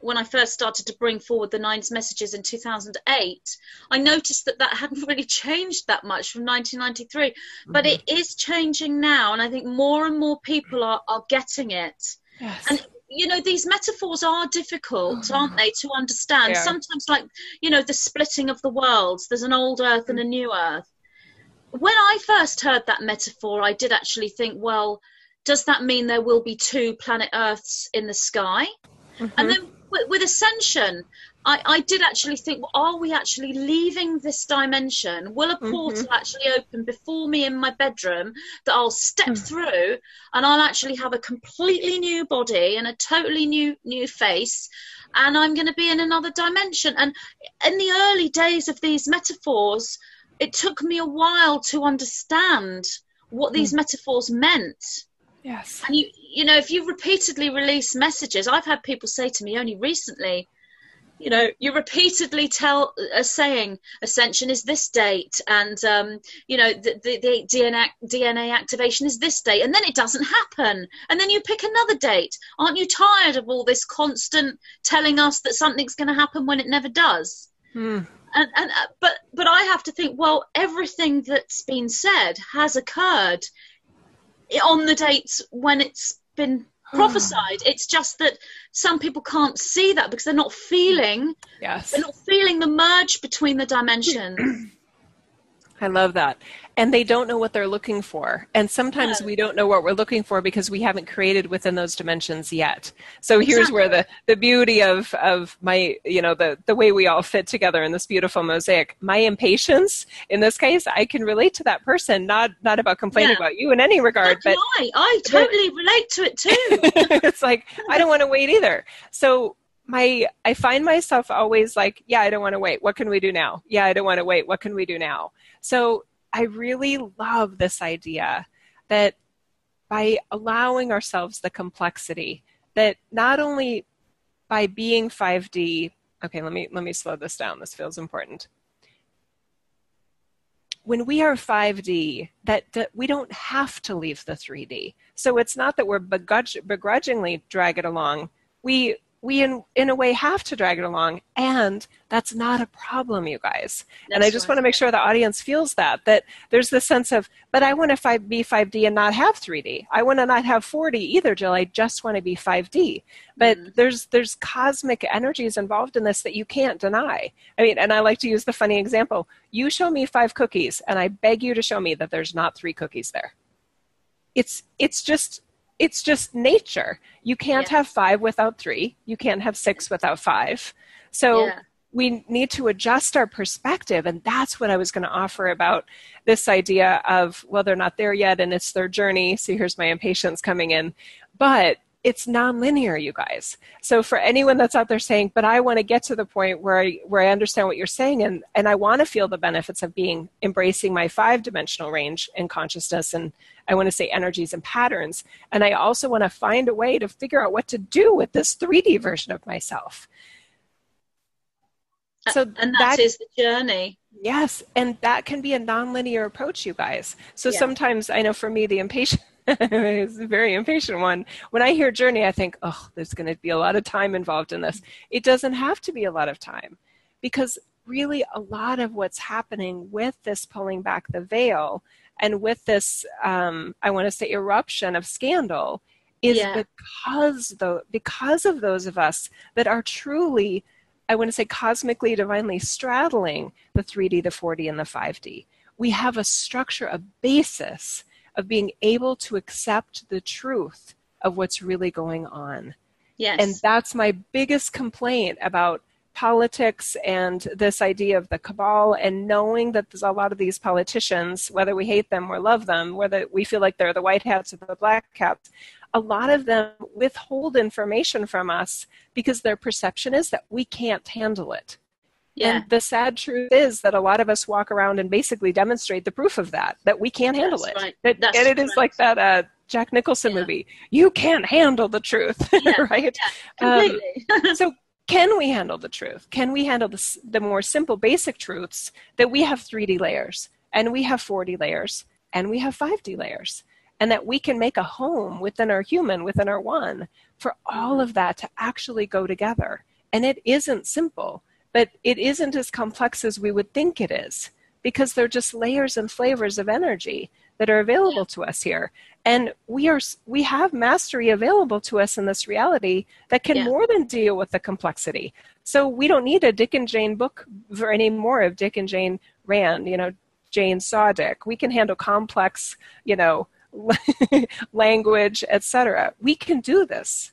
when I first started to bring forward the Nines messages in 2008, I noticed that that hadn't really changed that much from 1993. But Mm-hmm. it is changing now, and I think more and more people are, are getting it. Yes. And you know, these metaphors are difficult, aren't they, to understand? Are. Sometimes, like, you know, the splitting of the worlds, there's an old earth and a new earth. When I first heard that metaphor, I did actually think, well, does that mean there will be two planet Earths in the sky? Mhm. And then with, with Ascension, I, I did actually think, well, are we actually leaving this dimension? Will a portal actually open before me in my bedroom that I'll step Mm. through and I'll actually have a completely new body and a totally new new face and I'm going to be in another dimension? And in the early days of these metaphors, it took me a while to understand what these metaphors meant. yes. And you, you know, if you repeatedly release messages, I've had people say to me only recently, you know, you repeatedly tell a saying, ascension is this date, and um, you know, the, the, the DNA DNA activation is this date, and then it doesn't happen, and then you pick another date. Aren't you tired of all this constant telling us that something's going to happen when it never does? Mm. and, and uh, but but I have to think. Well, everything that's been said has occurred on the dates when it's been prophesied. It's just that some people can't see that because they're not feeling Yes. they're not feeling the merge between the dimensions. I love that. And they don't know what they're looking for. And sometimes we don't know what we're looking for because we haven't created within those dimensions yet. So exactly. here's where the, the beauty of, of my, you know, the, the way we all fit together in this beautiful mosaic. My impatience, in this case, I can relate to that person, not not about complaining yeah. about you in any regard. but I. I totally relate to it too. it's like I don't want to wait either. So my I find myself always like, yeah, I don't want to wait. What can we do now? Yeah, I don't want to wait. What can we do now? So I really love this idea that by allowing ourselves the complexity, that not only by being 5D, okay, let me let me slow this down. This feels important. When we are 5D, that, that we don't have to leave the 3D. So it's not that we're begrudge, begrudgingly drag it along. We we in in a way have to drag it along and that's not a problem you guys. That's and i just right. want to make sure the audience feels that that there's this sense of but i want to be 5d and not have 3d i want to not have 4d either jill. I just want to be 5d but mm-hmm. there's there's cosmic energies involved in this that you can't deny. I mean and i like to use the funny example. You show me five cookies and i beg you to show me that there's not three cookies there. It's it's just it's just nature. You can't yeah. have five without three. You can't have six without five. So yeah. we need to adjust our perspective. And that's what I was going to offer about this idea of, well, they're not there yet and it's their journey. See, here's my impatience coming in. But it's nonlinear, you guys. So for anyone that's out there saying, but I want to get to the point where I, where I understand what you're saying and, and I want to feel the benefits of being embracing my five dimensional range in consciousness and I want to say energies and patterns. And I also want to find a way to figure out what to do with this 3D version of myself. So and that, that is the journey. Yes, and that can be a nonlinear approach, you guys. So yeah. sometimes I know for me the impatient it's a very impatient one. When I hear journey, I think, oh, there's going to be a lot of time involved in this. It doesn't have to be a lot of time because really a lot of what's happening with this pulling back the veil and with this, um, I want to say, eruption of scandal is yeah. because the because of those of us that are truly I want to say cosmically, divinely straddling the 3D, the 4D, and the 5D. We have a structure, a basis of being able to accept the truth of what's really going on. Yes. And that's my biggest complaint about politics and this idea of the cabal and knowing that there's a lot of these politicians, whether we hate them or love them, whether we feel like they're the white hats or the black hats, a lot of them withhold information from us because their perception is that we can't handle it. Yeah. And the sad truth is that a lot of us walk around and basically demonstrate the proof of that, that we can't handle That's it. Right. That, and it is like that uh, Jack Nicholson yeah. movie. You can't handle the truth, yeah. right? Yeah, completely. Um, so can we handle the truth? Can we handle the, the more simple basic truths that we have 3D layers and we have 4D layers and we have 5D layers and that we can make a home within our human, within our one, for all of that to actually go together. And it isn't simple but it isn't as complex as we would think it is because they're just layers and flavors of energy that are available to us here. And we are we have mastery available to us in this reality that can yeah. more than deal with the complexity. So we don't need a dick and jane book for any more of dick and jane rand you know jane saw dick we can handle complex you know language etc we can do this.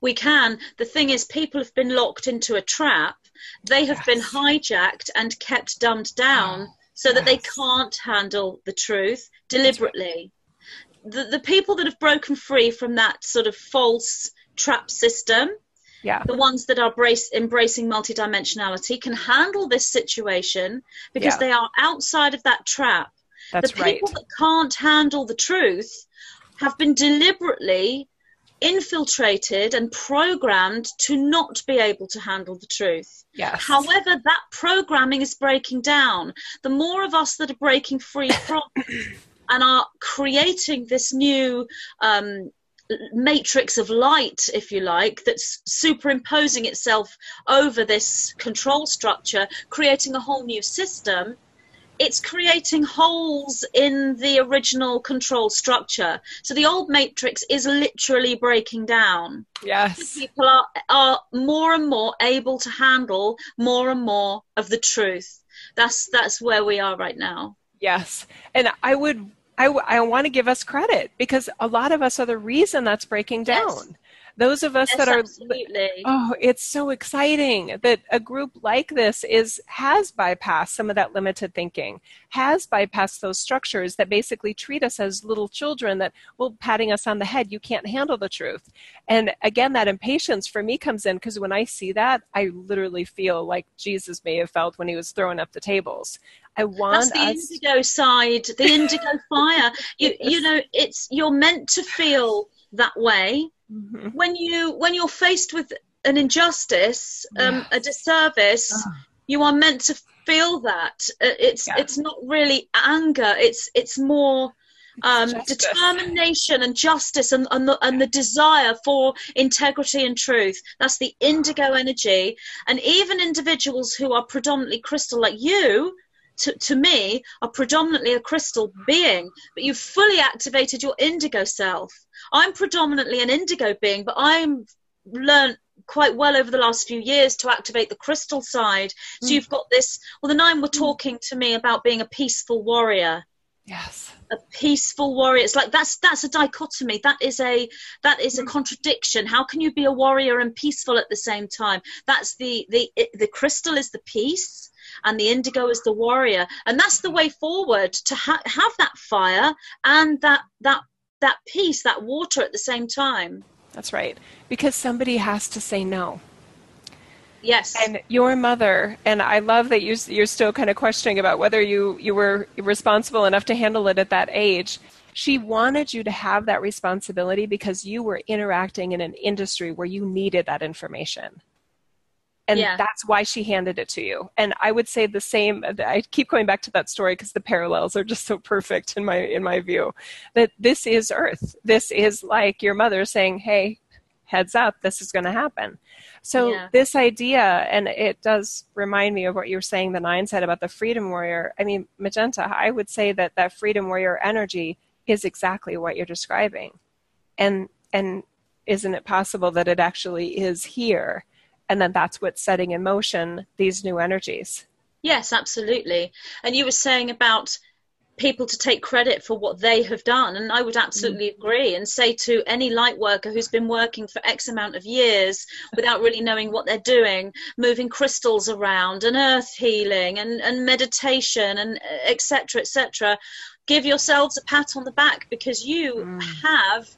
We can. The thing is people have been locked into a trap they have yes. been hijacked and kept dumbed down ah, so that yes. they can't handle the truth deliberately. The, the people that have broken free from that sort of false trap system, yeah. the ones that are brace, embracing multidimensionality, can handle this situation because yeah. they are outside of that trap. That's the people right. that can't handle the truth have been deliberately infiltrated and programmed to not be able to handle the truth. Yes. However, that programming is breaking down. The more of us that are breaking free from and are creating this new um, matrix of light, if you like, that's superimposing itself over this control structure, creating a whole new system it's creating holes in the original control structure. So the old matrix is literally breaking down. Yes. People are, are more and more able to handle more and more of the truth. that's that's where we are right now yes and i would I, I want to give us credit because a lot of us are the reason that's breaking down. Yes. Those of us yes, that are absolutely. oh, it's so exciting that a group like this is has bypassed some of that limited thinking, has bypassed those structures that basically treat us as little children that well patting us on the head, you can't handle the truth. And again, that impatience for me comes in because when I see that, I literally feel like Jesus may have felt when he was throwing up the tables. I want That's the indigo side, the indigo fire. You you know, it's you're meant to feel that way mm-hmm. when you when you're faced with an injustice, um, yes. a disservice. Oh. You are meant to feel that. Uh, it's yeah. it's not really anger. It's it's more um, determination and justice and, and, the, and the desire for integrity and truth. That's the indigo energy. And even individuals who are predominantly crystal, like you, to, to me, are predominantly a crystal being, but you've fully activated your indigo self. I'm predominantly an indigo being, but I'm learned quite well over the last few years to activate the crystal side. So mm. you've got this. Well, the nine were mm. talking to me about being a peaceful warrior. Yes. A peaceful warrior. It's like that's that's a dichotomy. That is a that is a mm. contradiction. How can you be a warrior and peaceful at the same time? That's the the the crystal is the peace and the indigo is the warrior. And that's the way forward to ha- have that fire and that that that peace that water at the same time. That's right. Because somebody has to say no. Yes. And your mother and i love that you, you're still kind of questioning about whether you you were responsible enough to handle it at that age. She wanted you to have that responsibility because you were interacting in an industry where you needed that information and yeah. that's why she handed it to you. And i would say the same i keep going back to that story because the parallels are just so perfect in my in my view. That this is earth. This is like your mother saying hey heads up this is going to happen. So yeah. this idea and it does remind me of what you were saying the nine said about the freedom warrior. I mean magenta i would say that that freedom warrior energy is exactly what you're describing. And and isn't it possible that it actually is here and then that's what's setting in motion these new energies yes absolutely and you were saying about people to take credit for what they have done and i would absolutely mm. agree and say to any light worker who's been working for x amount of years without really knowing what they're doing moving crystals around and earth healing and, and meditation and etc etc give yourselves a pat on the back because you mm. have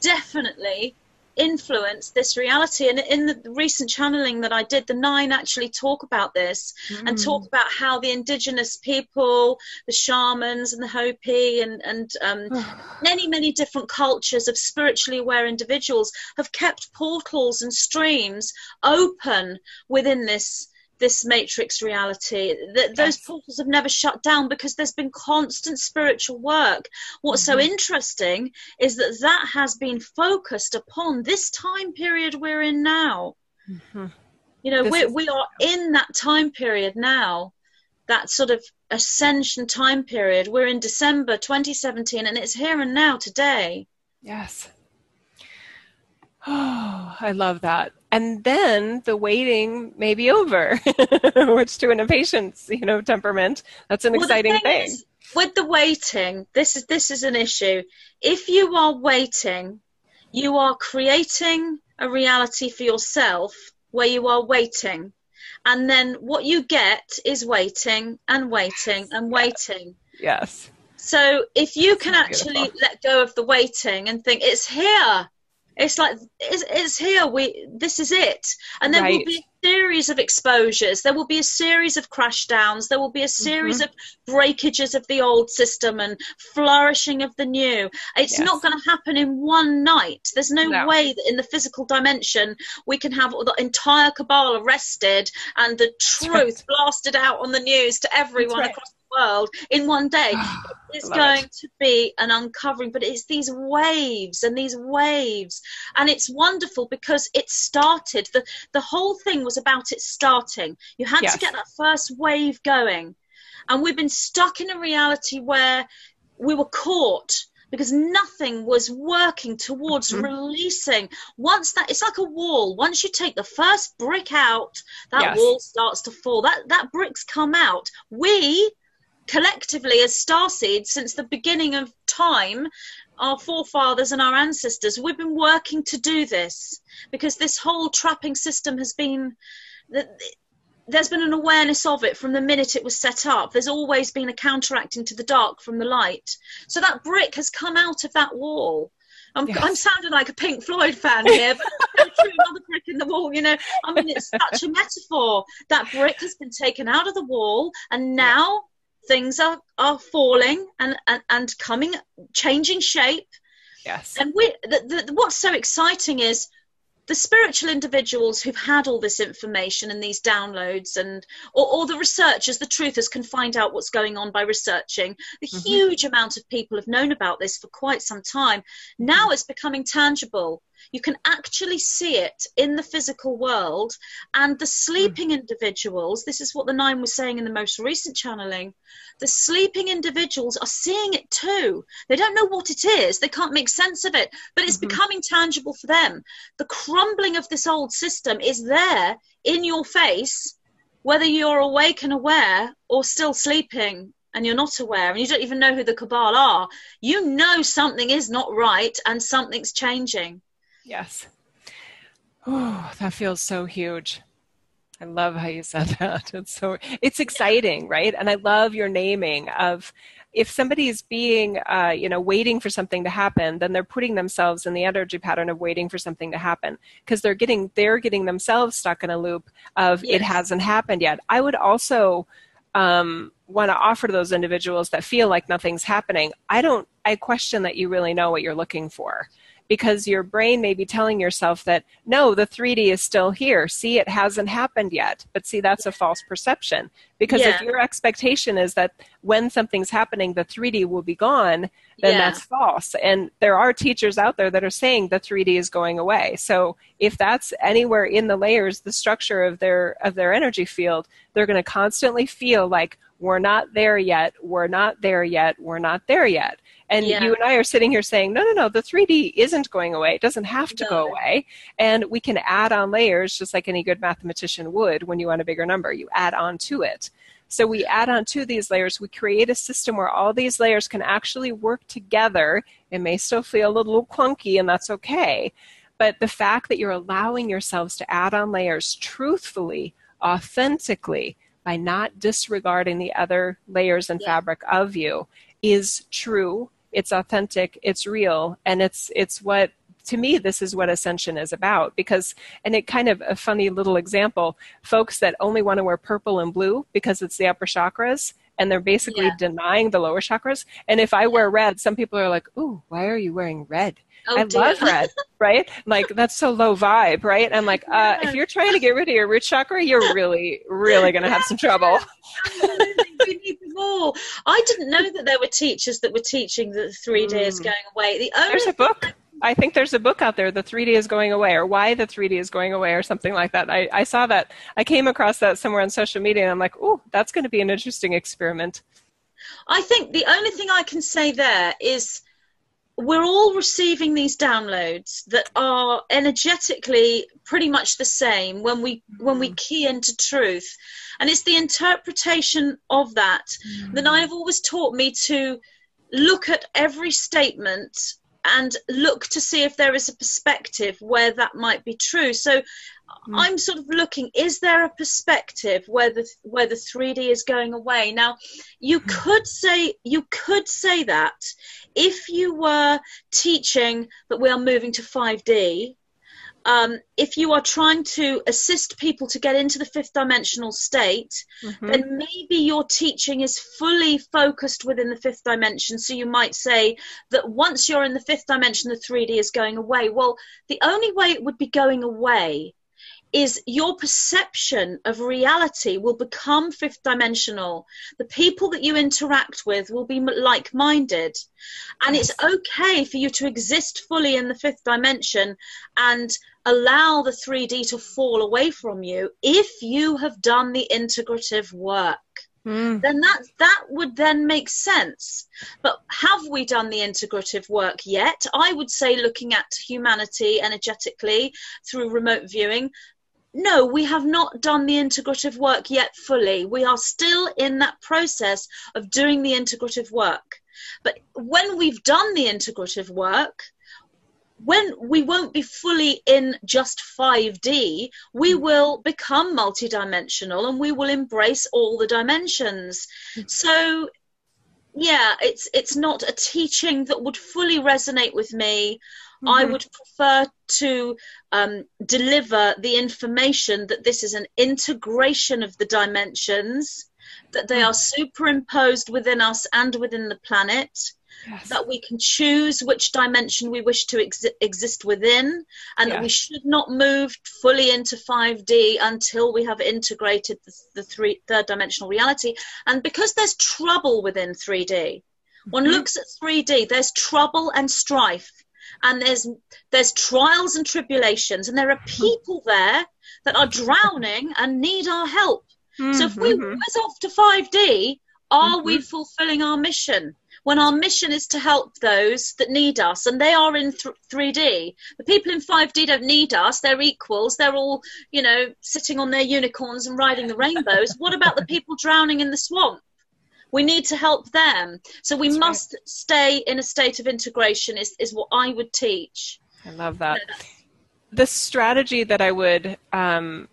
definitely influence this reality. And in the recent channeling that I did, the nine actually talk about this mm. and talk about how the indigenous people, the shamans and the Hopi and, and um, many, many different cultures of spiritually aware individuals have kept portals and streams open within this this matrix reality. That those portals have never shut down because there's been constant spiritual work. What's mm-hmm. so interesting is that that has been focused upon this time period we're in now. Mm-hmm. You know, we is- we are in that time period now. That sort of ascension time period. We're in December 2017, and it's here and now today. Yes. Oh, I love that. And then the waiting may be over, which to an impatient, you know, temperament, that's an well, exciting thing. thing. Is, with the waiting, this is this is an issue. If you are waiting, you are creating a reality for yourself where you are waiting. And then what you get is waiting and waiting and waiting. Yes. So if you can actually let go of the waiting and think it's here, it's like it's, it's here. We this is it, and there right. will be a series of exposures. There will be a series of crash downs. There will be a series mm-hmm. of breakages of the old system and flourishing of the new. It's yes. not going to happen in one night. There's no, no, way that in the physical dimension we can have the entire cabal arrested and the truth right. blasted out on the news to everyone right. across world in one day. it's going it. to be an uncovering, but it's these waves and these waves. And it's wonderful because it started, the, the whole thing was about it starting. You had yes. to get that first wave going. And we've been stuck in a reality where we were caught because nothing was working towards mm-hmm. releasing. Once that, it's like a wall. Once you take the first brick out, that yes. wall starts to fall. That that bricks come out. We collectively, as star seeds, since the beginning of time, our forefathers and our ancestors, we've been working to do this because this whole trapping system has been there's been an awareness of it from the minute it was set up. There's always been a counteracting to the dark from the light. So that brick has come out of that wall. I'm, yes. I'm sounding like a Pink Floyd fan here, but another brick in the wall. You know, I mean, it's such a metaphor. That brick has been taken out of the wall, and now things are are falling and and, and coming, changing shape. Yes. And we, the, the, what's so exciting is the spiritual individuals who've had all this information and these downloads and or, or the researchers the truthers can find out what's going on by researching a mm-hmm. huge amount of people have known about this for quite some time now it's becoming tangible you can actually see it in the physical world. And the sleeping mm. individuals, this is what the Nine was saying in the most recent channeling, the sleeping individuals are seeing it too. They don't know what it is, they can't make sense of it, but it's mm-hmm. becoming tangible for them. The crumbling of this old system is there in your face, whether you're awake and aware or still sleeping and you're not aware and you don't even know who the cabal are, you know something is not right and something's changing. Yes. Oh, that feels so huge. I love how you said that. It's so it's exciting, right? And I love your naming of if somebody is being, uh, you know, waiting for something to happen, then they're putting themselves in the energy pattern of waiting for something to happen because they're getting they're getting themselves stuck in a loop of yes. it hasn't happened yet. I would also um, want to offer to those individuals that feel like nothing's happening. I don't. I question that you really know what you're looking for because your brain may be telling yourself that no the 3d is still here. See it hasn't happened yet. But see that's a false perception. Because yeah. if your expectation is that when something's happening the 3d will be gone then yeah. that's false. And there are teachers out there that are saying the 3d is going away. So if that's anywhere in the layers the structure of their of their energy field they're going to constantly feel like we're not there yet we're not there yet we're not there yet and yeah. you and I are sitting here saying, no, no, no, the 3D isn't going away. It doesn't have to no. go away. And we can add on layers just like any good mathematician would when you want a bigger number. You add on to it. So we add on to these layers. We create a system where all these layers can actually work together. It may still feel a little clunky, and that's okay. But the fact that you're allowing yourselves to add on layers truthfully, authentically, by not disregarding the other layers and yeah. fabric of you is true it's authentic, it's real, and it's it's what to me this is what ascension is about because and it kind of a funny little example folks that only want to wear purple and blue because it's the upper chakras and they're basically yeah. denying the lower chakras and if i wear red some people are like ooh why are you wearing red Oh, I dear. love red, right? Like that's so low vibe, right? I'm like, uh, if you're trying to get rid of your root chakra, you're really, really going to have some trouble. we need. I didn't know that there were teachers that were teaching that 3D mm. is going away. The only there's a book. I think there's a book out there, The 3D is Going Away, or Why the 3D is Going Away, or something like that. I, I saw that. I came across that somewhere on social media, and I'm like, oh, that's going to be an interesting experiment. I think the only thing I can say there is we're all receiving these downloads that are energetically pretty much the same when we when we mm. key into truth and it's the interpretation of that mm. that i've always taught me to look at every statement and look to see if there is a perspective where that might be true so mm. i'm sort of looking is there a perspective where the where the 3d is going away now you mm. could say you could say that if you were teaching that we are moving to 5D, um, if you are trying to assist people to get into the fifth dimensional state, mm-hmm. then maybe your teaching is fully focused within the fifth dimension. So you might say that once you're in the fifth dimension, the 3D is going away. Well, the only way it would be going away is your perception of reality will become fifth dimensional. The people that you interact with will be like minded. And it's okay for you to exist fully in the fifth dimension and allow the 3D to fall away from you if you have done the integrative work. mm. then that that would then make sense. But have we done the integrative work yet? I would say looking at humanity energetically through remote viewing, no, we have not done the integrative work yet fully. We are still in that process of doing the integrative work. But when we've done the integrative work, when we won't be fully in just 5D, we mm. will become multidimensional and we will embrace all the dimensions. Mm. So yeah, it's it's not a teaching that would fully resonate with me. Mm-hmm. I would prefer to um, deliver the information that this is an integration of the dimensions, that they mm-hmm. are superimposed within us and within the planet, yes. that we can choose which dimension we wish to ex- exist within, and that we should not move fully into 5D until we have integrated the, the three, third dimensional reality. And because there's trouble within 3D, one mm-hmm. looks at 3D, there's trouble and strife. And there's there's trials and tribulations, and there are mm-hmm. people there that are drowning and need our help. Mm-hmm. So if we mm-hmm. whiz off to 5D, are mm-hmm. we fulfilling our mission? When our mission is to help those that need us, and they are in th- 3D. The people in 5D don't need us, they're equals, they're all, you know, sitting on their unicorns and riding the rainbows. what about the people drowning in the swamp? We need to help them. So we That's must right. stay in a state of integration, is, is what I would teach. I love that. The strategy that I would um,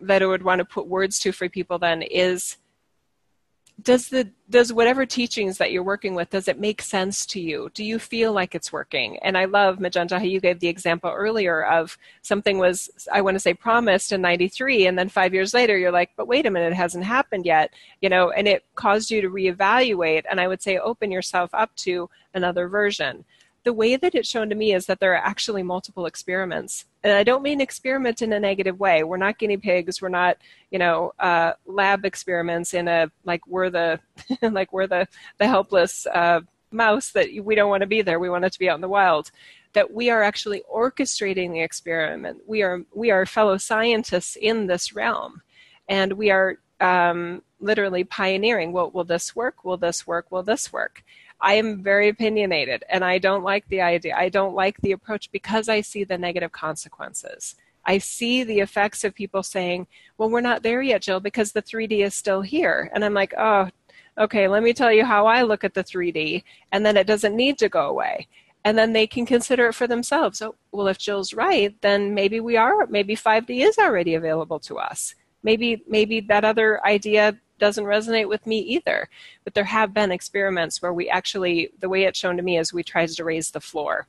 that I would want to put words to for people then is does the does whatever teachings that you're working with does it make sense to you? Do you feel like it's working? And i love magenta how you gave the example earlier of something was i want to say promised in 93 and then five years later you're like but wait a minute it hasn't happened yet you know and it caused you to reevaluate and i would say open yourself up to another version the way that it's shown to me is that there are actually multiple experiments. And I don't mean experiment in a negative way. We're not guinea pigs. We're not, you know, uh, lab experiments in a like we're the like we're the the helpless uh, mouse that we don't want to be there. We want it to be out in the wild. That we are actually orchestrating the experiment. We are we are fellow scientists in this realm, and we are um, literally pioneering. Well, will this work? Will this work? Will this work? I am very opinionated and I don't like the idea. I don't like the approach because I see the negative consequences. I see the effects of people saying, well, we're not there yet, Jill, because the 3D is still here. And I'm like, oh, okay, let me tell you how I look at the 3D. And then it doesn't need to go away. And then they can consider it for themselves. So, well, if Jill's right, then maybe we are, maybe 5D is already available to us. Maybe, maybe that other idea doesn't resonate with me either. But there have been experiments where we actually, the way it's shown to me is we tried to raise the floor.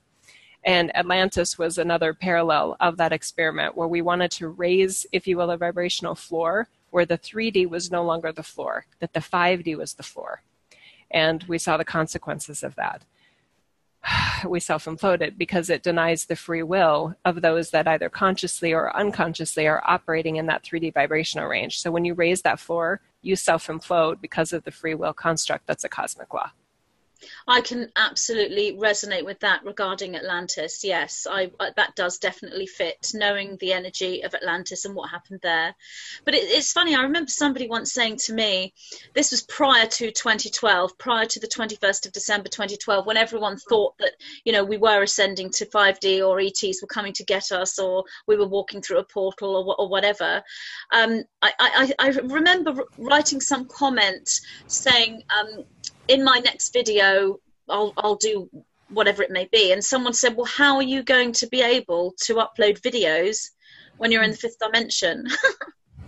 And Atlantis was another parallel of that experiment where we wanted to raise, if you will, a vibrational floor where the 3D was no longer the floor, that the 5D was the floor. And we saw the consequences of that. we self implode it because it denies the free will of those that either consciously or unconsciously are operating in that 3D vibrational range. So when you raise that floor, you self implode because of the free will construct that's a cosmic law. I can absolutely resonate with that regarding Atlantis. Yes, I, that does definitely fit, knowing the energy of Atlantis and what happened there. But it, it's funny, I remember somebody once saying to me, this was prior to 2012, prior to the 21st of December 2012, when everyone thought that, you know, we were ascending to 5D or ETs were coming to get us or we were walking through a portal or, or whatever. Um, I, I, I remember writing some comment saying, um, in my next video, I'll, I'll do whatever it may be. And someone said, Well, how are you going to be able to upload videos when you're in the fifth dimension?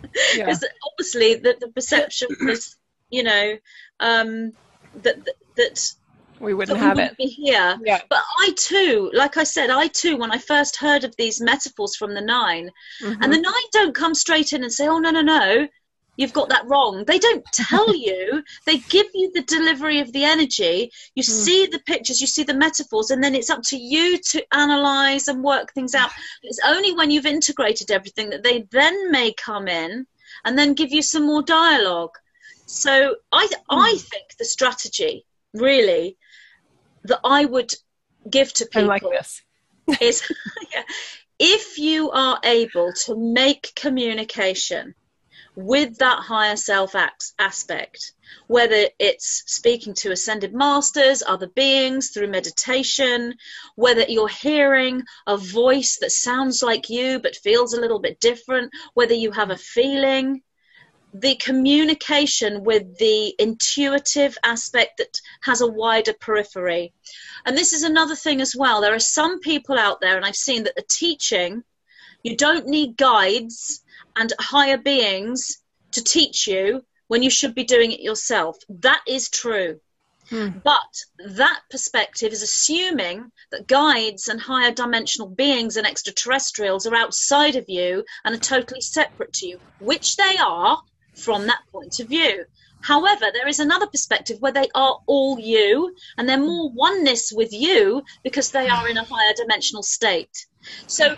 Because yeah. obviously, the, the perception was, you know, um, that, that, that we wouldn't have it be here. Yeah. But I too, like I said, I too, when I first heard of these metaphors from the 9 mm-hmm. and the nine don't come straight in and say, "Oh no, no, no, you've got that wrong. They don't tell you. They give you the delivery of the energy. You mm. see the pictures, you see the metaphors, and then it's up to you to analyze and work things out. It's only when you've integrated everything that they then may come in and then give you some more dialogue. So I, mm. I think the strategy really that I would give to people like is if you are able to make communication with that higher self aspect, whether it's speaking to ascended masters, other beings through meditation, whether you're hearing a voice that sounds like you but feels a little bit different, whether you have a feeling. The communication with the intuitive aspect that has a wider periphery. And this is another thing as well. There are some people out there, and I've seen that the teaching, you don't need guides and higher beings to teach you when you should be doing it yourself. That is true. Hmm. But that perspective is assuming that guides and higher dimensional beings and extraterrestrials are outside of you and are totally separate to you, which they are from that point of view. However, there is another perspective where they are all you and they're more oneness with you because they are in a higher dimensional state. So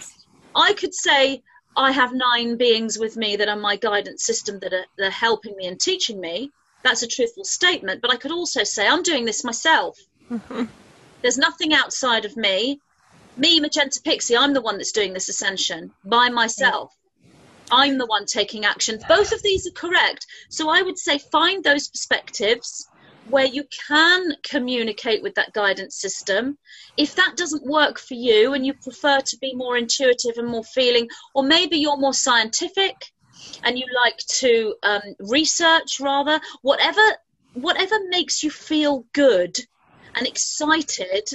I could say, I have nine beings with me that are my guidance system that are, that are helping me and teaching me. That's a truthful statement. But I could also say, I'm doing this myself. Mm-hmm. There's nothing outside of me. Me, Magenta Pixie, I'm the one that's doing this ascension by myself. I'm the one taking action. Both of these are correct. So I would say find those perspectives where you can communicate with that guidance system. If that doesn't work for you and you prefer to be more intuitive and more feeling, or maybe you're more scientific and you like to um, research rather, whatever whatever makes you feel good and excited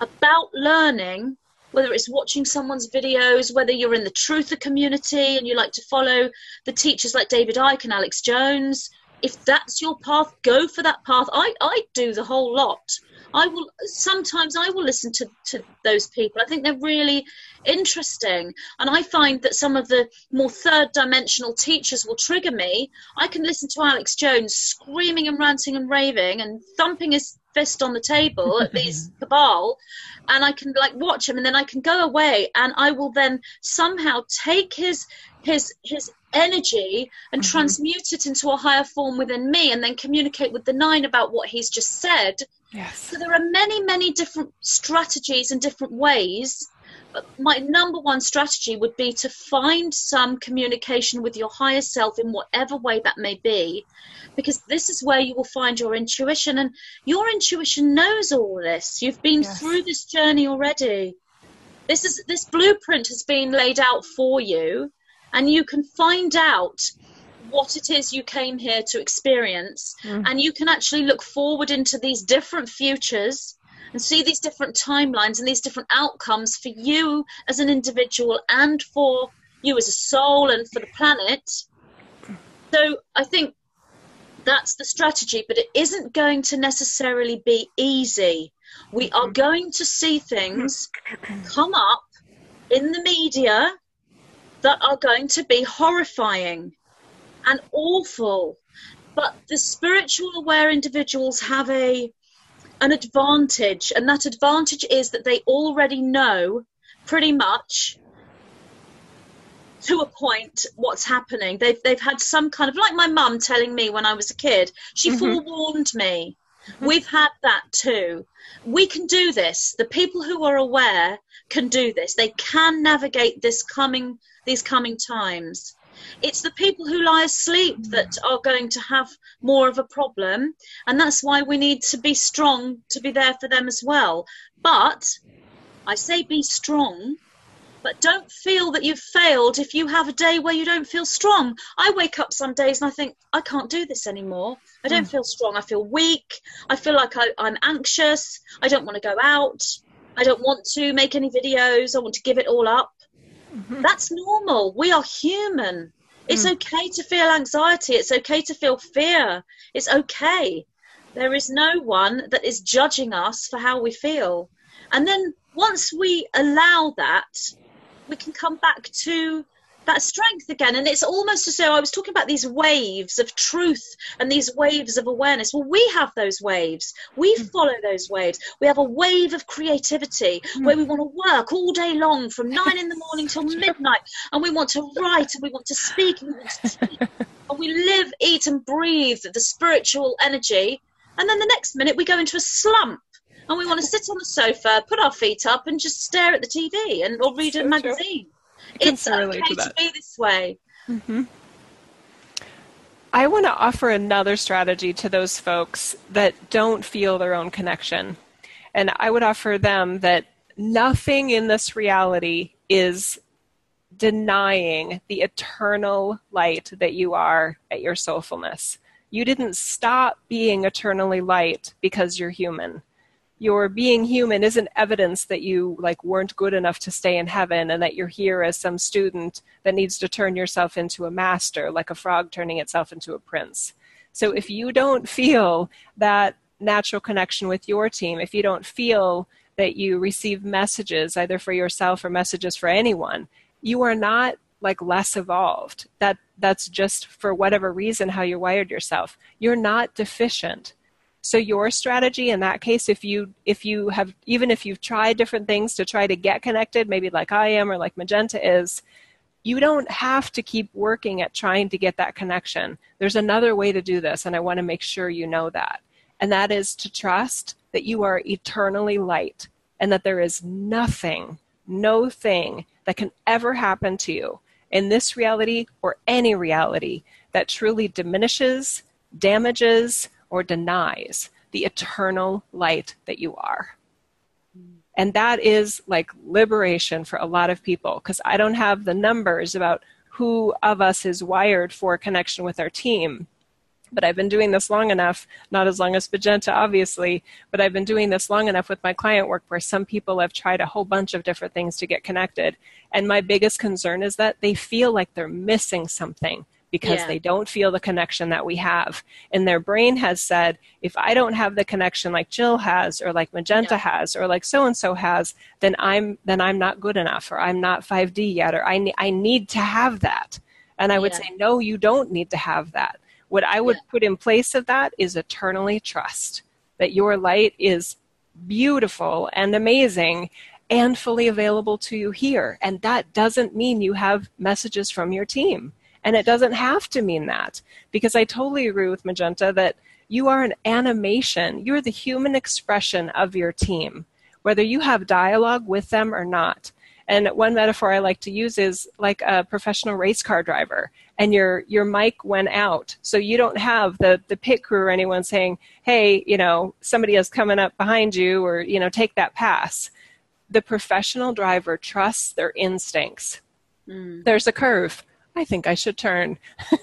about learning whether it's watching someone's videos, whether you're in the truther community and you like to follow the teachers like David Icke and Alex Jones, if that's your path, go for that path. I, I do the whole lot. I will sometimes I will listen to, to those people. I think they're really interesting. And I find that some of the more third dimensional teachers will trigger me. I can listen to Alex Jones screaming and ranting and raving and thumping his fist on the table at these cabal and I can like watch him and then I can go away and I will then somehow take his his his energy and mm-hmm. transmute it into a higher form within me and then communicate with the nine about what he's just said. Yes. So there are many, many different strategies and different ways. But my number one strategy would be to find some communication with your higher self in whatever way that may be, because this is where you will find your intuition. And your intuition knows all this. You've been yes. through this journey already. This is this blueprint has been laid out for you and you can find out what it is you came here to experience mm. and you can actually look forward into these different futures and see these different timelines and these different outcomes for you as an individual and for you as a soul and for the planet so i think that's the strategy but it isn't going to necessarily be easy we are mm-hmm. going to see things come up in the media that are going to be horrifying and awful. But the spiritual aware individuals have a an advantage, and that advantage is that they already know pretty much to a point what's happening. They've they've had some kind of like my mum telling me when I was a kid. She mm-hmm. forewarned me. Mm-hmm. We've had that too. We can do this. The people who are aware can do this. They can navigate this coming these coming times. It's the people who lie asleep that are going to have more of a problem, and that's why we need to be strong to be there for them as well. But I say be strong, but don't feel that you've failed if you have a day where you don't feel strong. I wake up some days and I think, I can't do this anymore. I don't mm. feel strong. I feel weak. I feel like I, I'm anxious. I don't want to go out. I don't want to make any videos. I want to give it all up. Mm-hmm. That's normal. We are human. It's mm. okay to feel anxiety. It's okay to feel fear. It's okay. There is no one that is judging us for how we feel. And then once we allow that, we can come back to that strength again. And it's almost as though I was talking about these waves of truth and these waves of awareness. Well, we have those waves. We mm. follow those waves. We have a wave of creativity mm. where we want to work all day long from nine in the morning till midnight. And we want to write and we want to speak and we want to speak. and we live, eat, and breathe the spiritual energy. And then the next minute we go into a slump and we want to sit on the sofa, put our feet up, and just stare at the TV and or read so a magazine. True it's okay to, to, be this way. Mm-hmm. I want to offer another strategy to those folks that don't feel their own connection. And I would offer them that nothing in this reality is denying the eternal light that you are at your soulfulness. You didn't stop being eternally light because you're human. Your being human isn't evidence that you like weren't good enough to stay in heaven and that you're here as some student that needs to turn yourself into a master like a frog turning itself into a prince. So if you don't feel that natural connection with your team, if you don't feel that you receive messages either for yourself or messages for anyone, you are not like less evolved. That that's just for whatever reason how you wired yourself. You're not deficient. So your strategy in that case, if you if you have even if you've tried different things to try to get connected, maybe like I am or like Magenta is, you don't have to keep working at trying to get that connection. There's another way to do this, and I want to make sure you know that. And that is to trust that you are eternally light and that there is nothing, no thing that can ever happen to you in this reality or any reality that truly diminishes, damages, or denies the eternal light that you are. And that is like liberation for a lot of people because I don't have the numbers about who of us is wired for connection with our team but I've been doing this long enough, not as long as Magenta, obviously, but I've been doing this long enough with my client work where some people have tried a whole bunch of different things to get connected. And my biggest concern is that they feel like they're missing something because yeah. they don't feel the connection that we have. And their brain has said, if I don't have the connection like Jill has or like Magenta yeah. has or like so and so has, then I'm then I'm not good enough or I'm not 5D yet or I ne- I need to have that. And I would yeah. say no, you don't need to have that what I would put in place of that is eternally trust that your light is beautiful and amazing and fully available to you here. And that doesn't mean you have messages from your team. And it doesn't have to mean that because I totally agree with Magenta that you are an animation. You're the human expression of your team, whether you have dialogue with them or not. And one metaphor I like to use is like a professional race car driver and your your mic went out. So you don't have the the pit crew or anyone saying, "Hey, you know, somebody is coming up behind you or, you know, take that pass." The professional driver trusts their instincts. Mm. There's a curve. I think I should turn.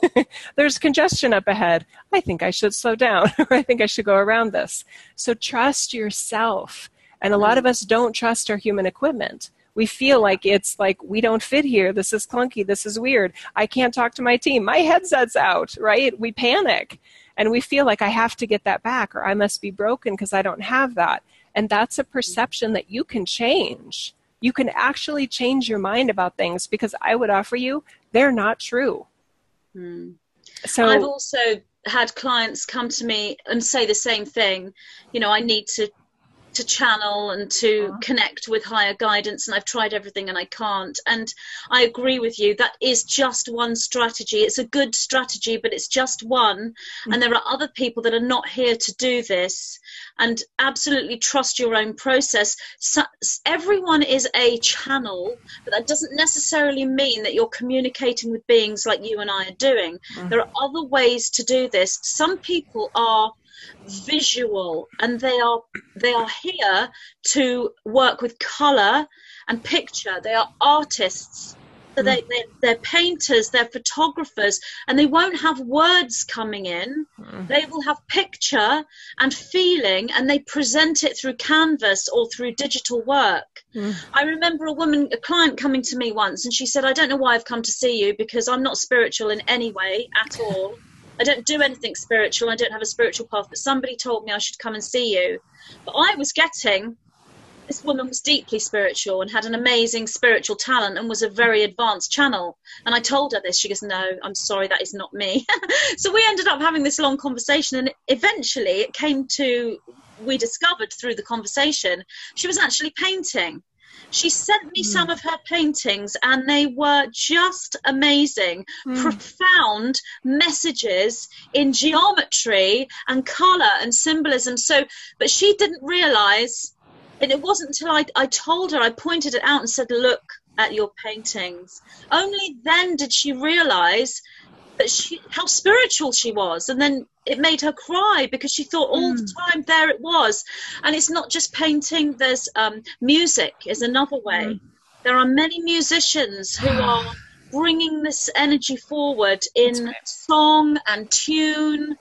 There's congestion up ahead. I think I should slow down, I think I should go around this. So trust yourself. And a lot of us don't trust our human equipment. We feel like it's like we don't fit here. This is clunky. This is weird. I can't talk to my team. My headset's out right? We panic. And we feel like i have to get that back or i must be broken because i don't have that. And that's a perception that you can change. You can actually change your mind about things because i would offer you they're not true hmm. so i've also had clients come to me and say the same thing you know i need to to channel and to uh-huh. connect with higher guidance and I've tried everything and I can't and I agree with you that is just one strategy it's a good strategy but it's just one mm-hmm. and there are other people that are not here to do this and absolutely trust your own process. So, everyone is a channel but that doesn't necessarily mean that you're communicating with beings like you and I are doing. Mm-hmm. there are other ways to do this. Some people are visual and they are they are here to work with color and picture. They are artists so they, they're, they're, painters they're photographers and they won't have words coming in mm. they will have picture and feeling and they present it through canvas or through digital work mm. i remember a woman a client coming to me once and she said i don't know why i've come to see you because i'm not spiritual in any way at all I don't do anything spiritual. I don't have a spiritual path, but somebody told me I should come and see you. But I was getting this woman was deeply spiritual and had an amazing spiritual talent and was a very advanced channel. And I told her this. She goes, No, I'm sorry, that is not me. so we ended up having this long conversation, and eventually it came to we discovered through the conversation she was actually painting she sent me mm. some of her paintings, and they were just amazing, mm. profound messages in geometry and color and symbolism. So, but she didn't realize, and it wasn't until I, I told her, I pointed it out and said, Look at your paintings. Only then did she realize that she how spiritual she was and then it made her cry because she thought all mm. the time there it was and it's not just painting there's um, music is another way mm. there are many musicians who are bringing this energy forward in song and tune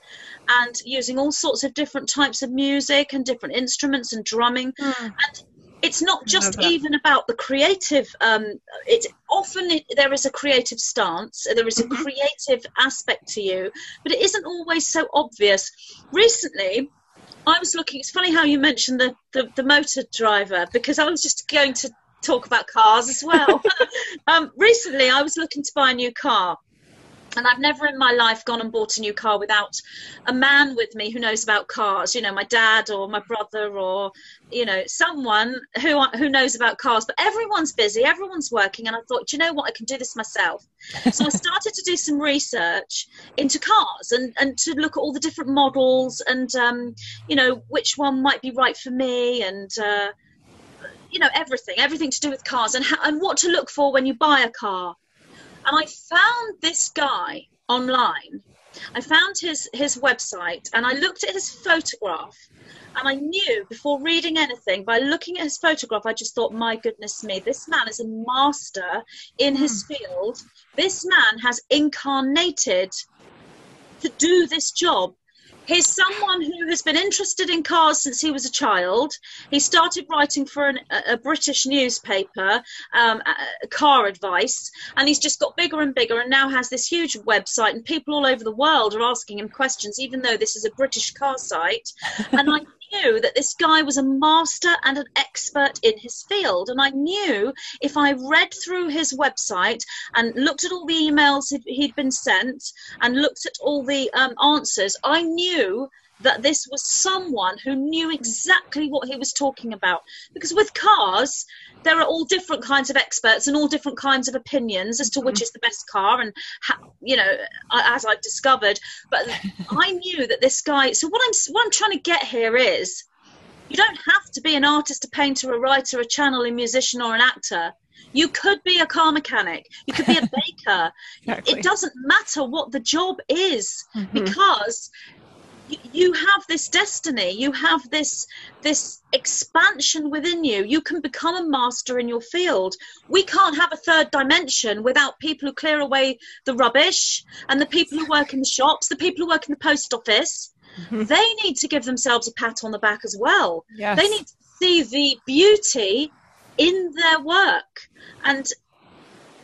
and using all sorts of different types of music and different instruments and drumming. Mm. and it's not just even about the creative um, it often it, there is a creative stance there is a mm-hmm. creative aspect to you but it isn't always so obvious. Recently i was looking it's funny how you mentioned the, the, the motor driver because i was just going to talk about cars as well. Um, recently i was looking to buy a new car and I've never in my life gone and bought a new car without a man with me who knows about cars. You know, my dad or my brother or you know someone who who knows about cars. But everyone's busy, everyone's working, and I thought, you know what, I can do this myself. so I started to do some research into cars and and to look at all the different models and um, you know which one might be right for me and. Uh, you know everything, everything to do with cars, and how, and what to look for when you buy a car and I found this guy online. I found his, his website and I looked at his photograph. And I knew before reading anything, by looking at his photograph, I just thought, my goodness me, this man is a master in his hmm. field. This man has incarnated to do this job He's someone who has been interested in cars since he was a child. He started writing for an, a, a, British newspaper, um, a, car advice, and he's just got bigger and bigger and now has this huge website. And people all over the world are asking him questions, even though this is a British car site. and I knew that this guy was a master and an expert in his field. And I knew if I read through his website and looked at all the emails he'd, he'd been sent and looked at all the um, answers, I knew that this was someone who knew exactly what he was talking about. Because with cars, there are all different kinds of experts and all different kinds of opinions as to which mm-hmm. is the best car, and how, you know, as I've discovered. But I knew that this guy. So what I'm what I'm trying to get here is, you don't have to be an artist, a painter, a writer, a channeling musician, or an actor. You could be a car mechanic. You could be a baker. exactly. It doesn't matter what the job is mm-hmm. because you have this destiny. You have this this expansion within you. You can become a master in your field. We can't have a third dimension without people who clear away the rubbish and the people who work in the shops the people who work in the post office. Mm-hmm. they need to give themselves a pat on the back as well. Yes. they need to see the beauty in their work. And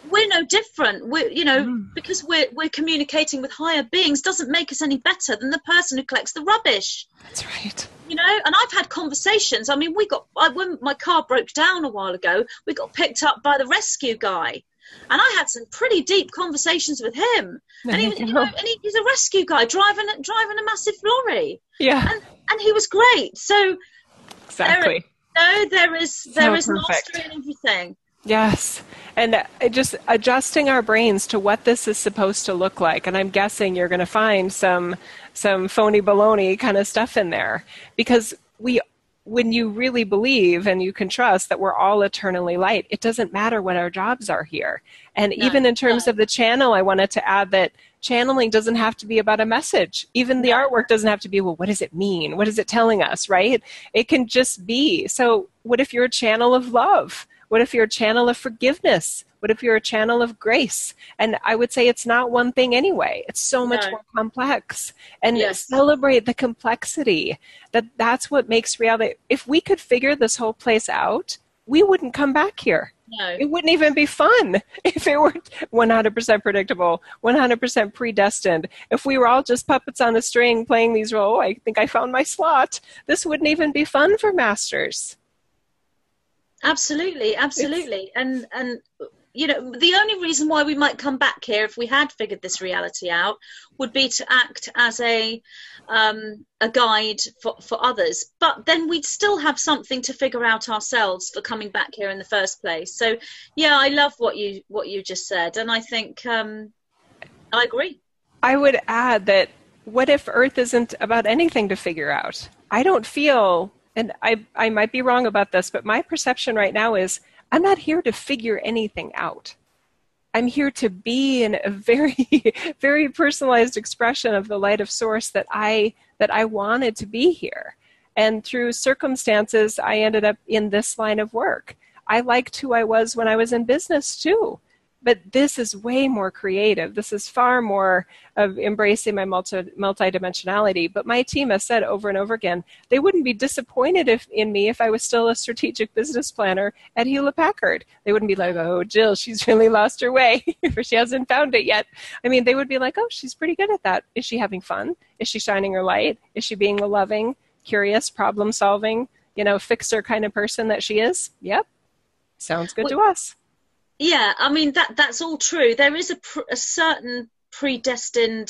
we're no different. We're, you know, mm. because we're we're communicating with higher beings doesn't make us any better than the person who collects the rubbish. That's right. You know, and I've had conversations. I mean, we got I, when my car broke down a while ago, we got picked up by the rescue guy. And I had some pretty deep conversations with him, and, he, you know, and he, he's a rescue guy driving driving a massive lorry. Yeah, and, and he was great. So exactly, there, no, there is there so is mastery in everything. Yes. And just adjusting our brains to what this is supposed to look like. And I'm guessing you're going to find some some phony baloney kind of stuff in there because we when you really believe and you can trust that we're all eternally light, it doesn't matter what our jobs are here. And no, even in terms no. of the channel, I wanted to add that channeling doesn't have to be about a message. Even the artwork doesn't have to be, well, what does it mean? What is it telling us, right? It can just be. So, what if you're a channel of love? What if you're a channel of forgiveness? What if you're a channel of grace? And I would say it's not one thing anyway. It's so much no. more complex. And yes. celebrate the complexity. That that's what makes reality. If we could figure this whole place out, we wouldn't come back here. No. It wouldn't even be fun if it were 100% predictable, 100% predestined. If we were all just puppets on a string playing these roles, oh, I think I found my slot. This wouldn't even be fun for masters. Absolutely, absolutely, and and you know the only reason why we might come back here if we had figured this reality out would be to act as a um, a guide for, for others. But then we'd still have something to figure out ourselves for coming back here in the first place. So yeah i love what you what you just said. And i think um, i agree. I would add that what if earth isn't about anything to figure out? I don't feel and I, I might be wrong about this, but my perception right now is I'm not here to figure anything out. I'm here to be in a very, very personalized expression of the light of source that I that I wanted to be here. And through circumstances, I ended up in this line of work. I liked who I was when I was in business too but this is way more creative. This is far more of embracing my multi multidimensionality. But my team has said over and over again, they wouldn't be disappointed if, in me if I was still a strategic business planner at Hewlett Packard. They wouldn't be like, oh, Jill, she's really lost her way, or she hasn't found it yet. I mean, they would be like, oh, she's pretty good at that. Is she having fun? Is she shining her light? Is she being the loving, curious, problem solving, you know, fixer kind of person that she is? Yep. Sounds good to us yeah i mean that that's all true. There is a, pr- a certain predestined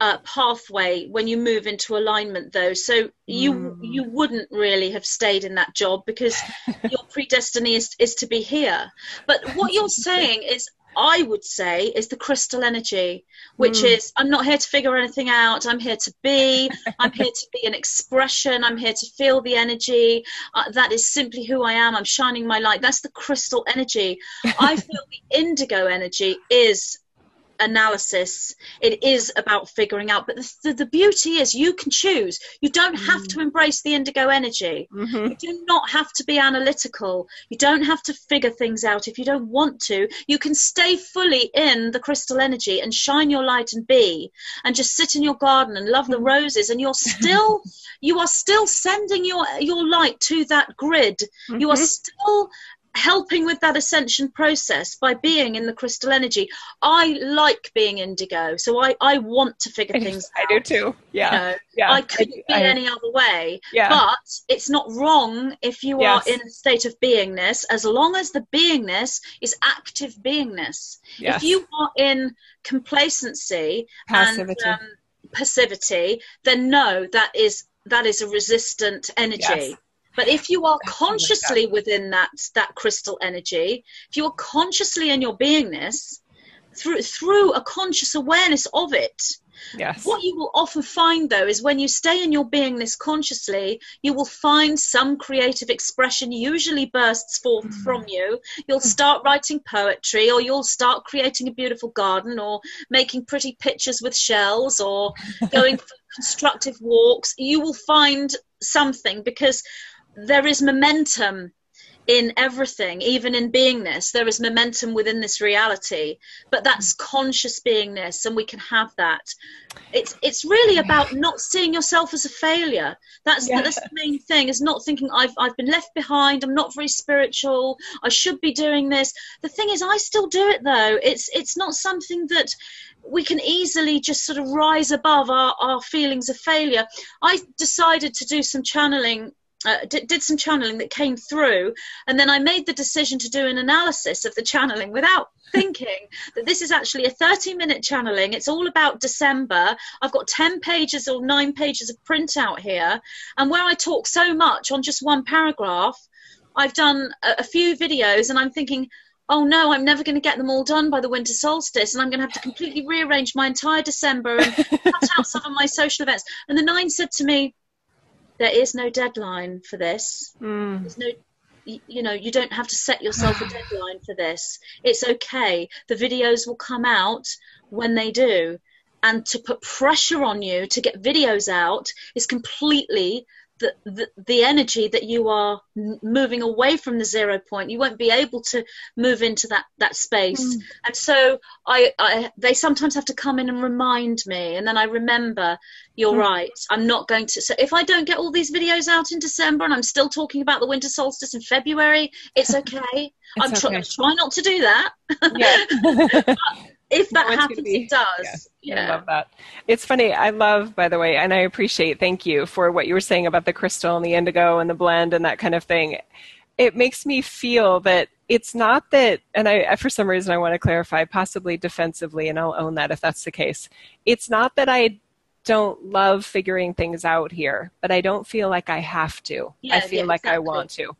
uh, pathway when you move into alignment though. So you mm. you wouldn't really have stayed in that job because your predestiny is, is to be here. But what you're saying is I would say is the crystal energy, which mm. is I'm not here to figure anything out. I'm here to be. I'm here to be an expression. I'm here to feel the energy. Uh, that is simply who I am. I'm shining my light. That's the crystal energy. I feel the indigo energy is analysis. It is about figuring out. But the, the, the, beauty is you can choose. You don't have mm. to embrace the indigo energy. Mm-hmm. You do not have to be analytical. You don't have to figure things out if you don't want to. You can stay fully in the crystal energy and shine your light and be and just sit in your garden and love the mm. roses and you're still you are still sending your your light to that grid. Mm-hmm. You are mm-hmm. still helping with that ascension process by being in the crystal energy. I like being indigo, so I, I want to figure things I out. I do too. Yeah. You know, yeah. I couldn't I, be I, any other way. Yeah. But it's not wrong if you yes. are in a state of beingness, as long as the beingness is active beingness. Yes. If you are in complacency passivity. and um, passivity, then no, that is that is a resistant energy. Yes. But if you are consciously within that that crystal energy, if you are consciously in your beingness, through through a conscious awareness of it, Yes. What you will often find though is when you stay in your beingness consciously, you will find some creative expression usually bursts forth mm. from you. You'll start writing poetry or you'll start creating a beautiful garden or making pretty pictures with shells or going for constructive walks. You will find something because there is momentum in everything, even in beingness. There is momentum within this reality, but that's mm. conscious beingness, and we can have that. It's it's really about not seeing yourself as a failure. That's yeah. that's the main thing. Is not thinking I've I've been left behind. I'm not very spiritual. I should be doing this. The thing is, I still do it though. It's it's not something that we can easily just sort of rise above our, our feelings of failure. I decided to do some channeling uh, did, did some channeling that came through, and then I made the decision to do an analysis of the channeling without thinking that this is actually a 30 minute channeling. It's all about December. I've got 10 pages or nine pages of printout here, and where I talk so much on just one paragraph, I've done a, a few videos, and I'm thinking, oh no, I'm never going to get them all done by the winter solstice, and I'm going to have to completely rearrange my entire December and cut out some of my social events. And the nine said to me, there is no deadline for this. Mm. There's no you know you don't have to set yourself a deadline for this it's okay the videos will come out when they do and to put pressure on you to get videos out is completely the, the, the energy that you are moving away from the zero point you won't be able to move into that that space mm. and so I, I they sometimes have to come in and remind me and then i remember you're mm. right i'm not going to so if i don't get all these videos out in december and i'm still talking about the winter solstice in february it's okay it's i'm okay. Try, try not to do that yeah. if that happens, it does. Yeah, yeah, I love that. It's funny. I love, by the way, and I appreciate. Thank you for what you were saying about the crystal and the indigo and the blend and that kind of thing. It makes me feel that it's not that, and I, for some reason, I want to clarify, possibly defensively, and I'll own that if that's the case. It's not that I don't love figuring things out here, but I don't feel like I have to. Yeah, I feel yeah, like exactly. I want to.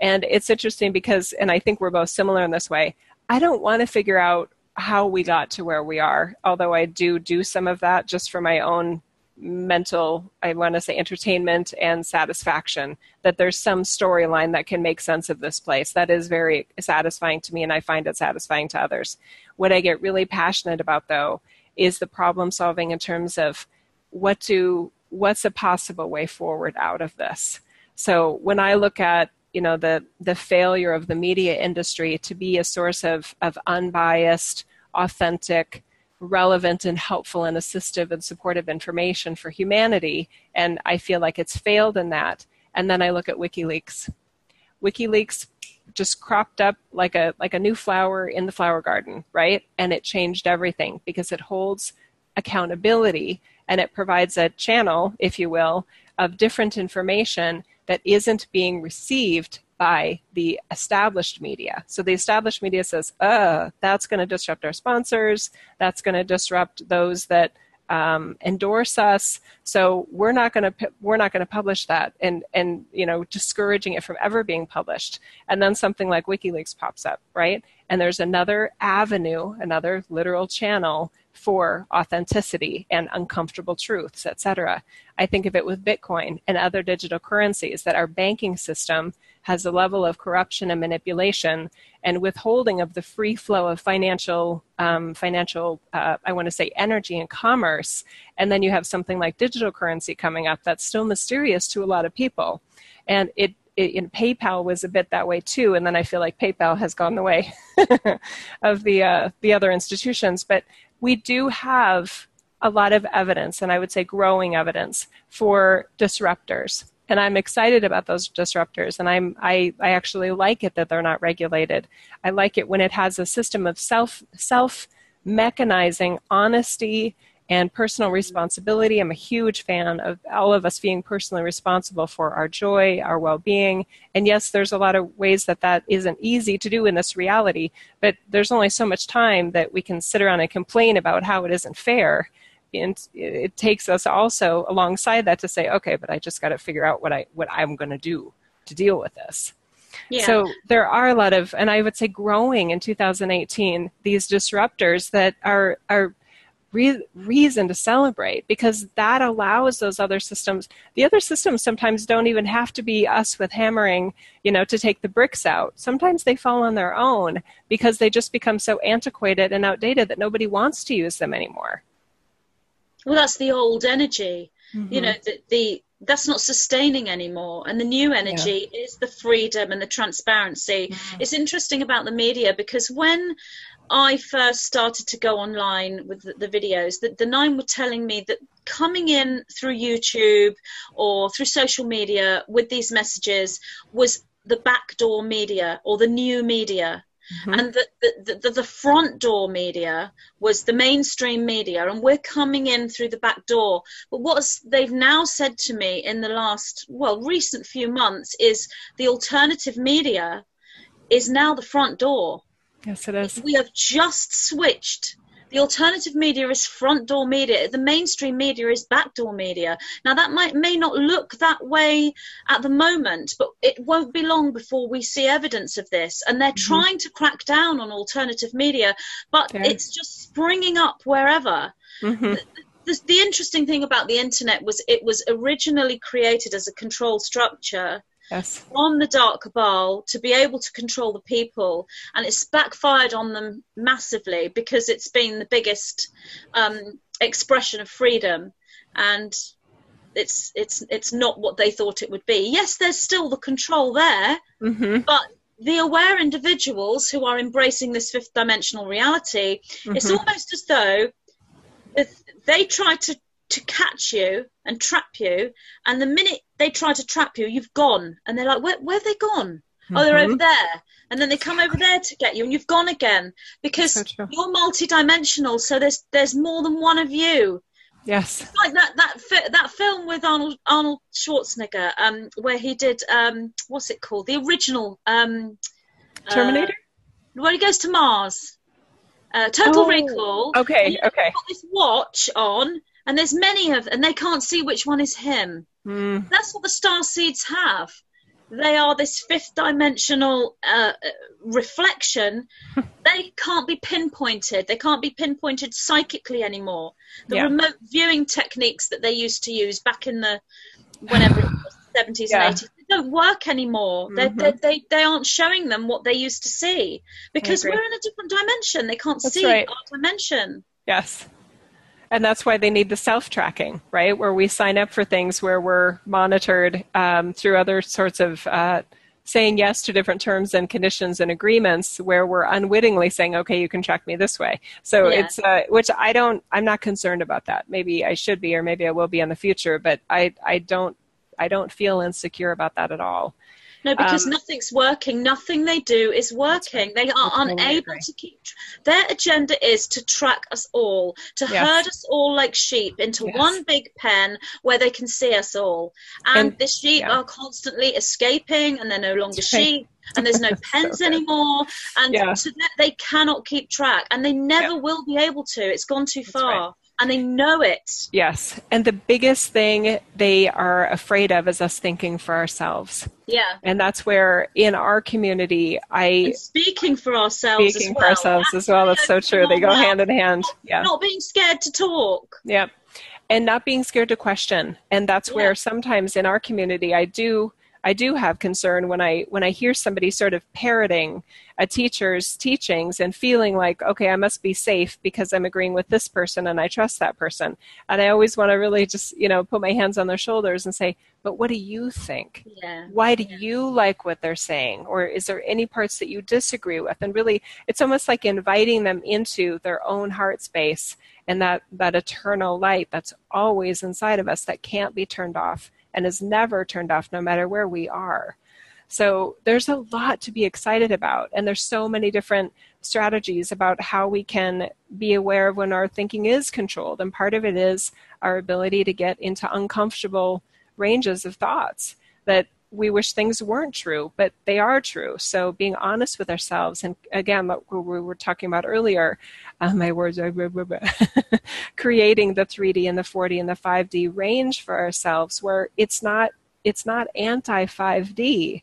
And it's interesting because, and I think we're both similar in this way. I don't want to figure out how we got to where we are. Although I do do some of that just for my own mental, I want to say entertainment and satisfaction, that there's some storyline that can make sense of this place. That is very satisfying to me, and I find it satisfying to others. What I get really passionate about, though, is the problem solving in terms of what do what's a possible way forward out of this. So when I look at you know the the failure of the media industry to be a source of of unbiased, authentic, relevant and helpful and assistive and supportive information for humanity, and I feel like it's failed in that. And then I look at WikiLeaks. WikiLeaks just cropped up like a like a new flower in the flower garden, right? And it changed everything because it holds accountability and it provides a channel, if you will, of different information that isn't being received by the established media. So the established media says, uh, that's going to disrupt our sponsors, that's going to disrupt those that um, endorse us. So we're not going to we're not going to publish that, and and you know discouraging it from ever being published. And then something like WikiLeaks pops up, right? And there's another avenue, another literal channel for authenticity and uncomfortable truths, etc. I think of it with Bitcoin and other digital currencies that our banking system has a level of corruption and manipulation and withholding of the free flow of financial, um, financial, uh, I want to say, energy and commerce. And then you have something like digital currency coming up that's still mysterious to a lot of people, and it in PayPal was a bit that way too, and then I feel like PayPal has gone the way of the uh, the other institutions. But we do have a lot of evidence, and I would say growing evidence for disruptors. And I'm excited about those disruptors, and I'm I, I actually like it that they're not regulated. I like it when it has a system of self self mechanizing honesty and personal responsibility. I'm a huge fan of all of us being personally responsible for our joy, our well being. And yes, there's a lot of ways that that isn't easy to do in this reality, but there's only so much time that we can sit around and complain about how it isn't fair. And it takes us also alongside that to say, okay, but I just got to figure out what I what I'm going to do to deal with this. Yeah. So there are a lot of, and I would say growing in 2018, these disruptors that are are re- reason to celebrate because that allows those other systems. The other systems sometimes don't even have to be us with hammering, you know, to take the bricks out. Sometimes they fall on their own because they just become so antiquated and outdated that nobody wants to use them anymore. Well, that's the old energy. Mm-hmm. You know, the, the that's not sustaining anymore and the new energy yeah. is the freedom and the transparency mm-hmm. it's interesting about the media because when I first started to go online with the, the videos, that the nine were telling me that coming in through YouTube or through social media with these messages was the backdoor media or the new media. Mm-hmm. And that the, the, the, front door media was the mainstream media, and we're coming in through the back door. But what they've now said to me in the last, well, recent few months is the alternative media is now the front door. Yes, it is. We have just switched. The alternative media is front door media. The mainstream media is backdoor media. Now that might may not look that way at the moment, but it won't be long before we see evidence of this. And they're mm-hmm. trying to crack down on alternative media, but okay. it's just springing up wherever. Mm-hmm. The, the interesting thing about the internet was it was originally created as a control structure yes. from the dark cabal to be able to control the people, and it's backfired on them massively because it's been the biggest um, expression of freedom, and it's it's it's not what they thought it would be. Yes, there's still the control there, mm-hmm. but the aware individuals who are embracing this fifth dimensional reality, mm-hmm. it's almost as though they try to to catch you and trap you. And the minute they try to trap you, you've gone. And they're like, where, where have they gone? Mm-hmm. Oh, they're over mm-hmm. there. And then they come over there to get you, and you've gone again because so you're multidimensional. So there's there's more than one of you. Yes. It's like that that fi- that film with Arnold Arnold Schwarzenegger, um, where he did um, what's it called? The original um, Terminator. Uh, where he goes to Mars. Uh, Total oh, Recall. Okay. Okay. Got this watch on, and there's many of and they can't see which one is him mm. that's what the star seeds have they are this fifth dimensional uh, reflection they can't be pinpointed they can't be pinpointed psychically anymore the yeah. remote viewing techniques that they used to use back in the whenever it was 70s yeah. and 80s don't work anymore. Mm-hmm. They, they they aren't showing them what they used to see because we're in a different dimension. They can't that's see right. our dimension. Yes. And that's why they need the self tracking, right? Where we sign up for things where we're monitored um, through other sorts of uh, saying yes to different terms and conditions and agreements where we're unwittingly saying, okay, you can track me this way. So yeah. it's, uh, which I don't, I'm not concerned about that. Maybe I should be, or maybe I will be in the future, but I, I don't, I don't feel insecure about that at all. No, because um, nothing's working. Nothing they do is working. Right. They are unable to keep. Their agenda is to track us all, to yes. herd us all like sheep into yes. one big pen where they can see us all. And, and the sheep yeah. are constantly escaping, and they're no longer sheep. and there's no pens so and yeah. that, they cannot keep track and they never yeah. will be able to it's gone too That's far right and they know it. Yes. And the biggest thing they are afraid of is us thinking for ourselves. Yeah. And that's where in our community I and speaking for ourselves speaking well. for ourselves as well. That's so true. They go well. hand in hand. Yeah. Not being scared to talk. Yep. And not being scared to question. And that's yeah. where sometimes in our community I do I do have concern when I when I hear somebody sort of parroting a teacher's teachings and feeling like, okay, I must be safe because I'm agreeing with this person and I trust that person. And I always want to really just, you know, put my hands on their shoulders and say, but what do you think? Yeah. Why do yeah. you like what they're saying? Or is there any parts that you disagree with? And really, it's almost like inviting them into their own heart space and that, that eternal light that's always inside of us that can't be turned off and is never turned off no matter where we are. So there's a lot to be excited about, and there's so many different strategies about how we can be aware of when our thinking is controlled. And part of it is our ability to get into uncomfortable ranges of thoughts that we wish things weren't true, but they are true. So being honest with ourselves, and again, what we were talking about earlier, uh, my words are creating the 3D and the 4D and the 5D range for ourselves, where it's not it's not anti 5D.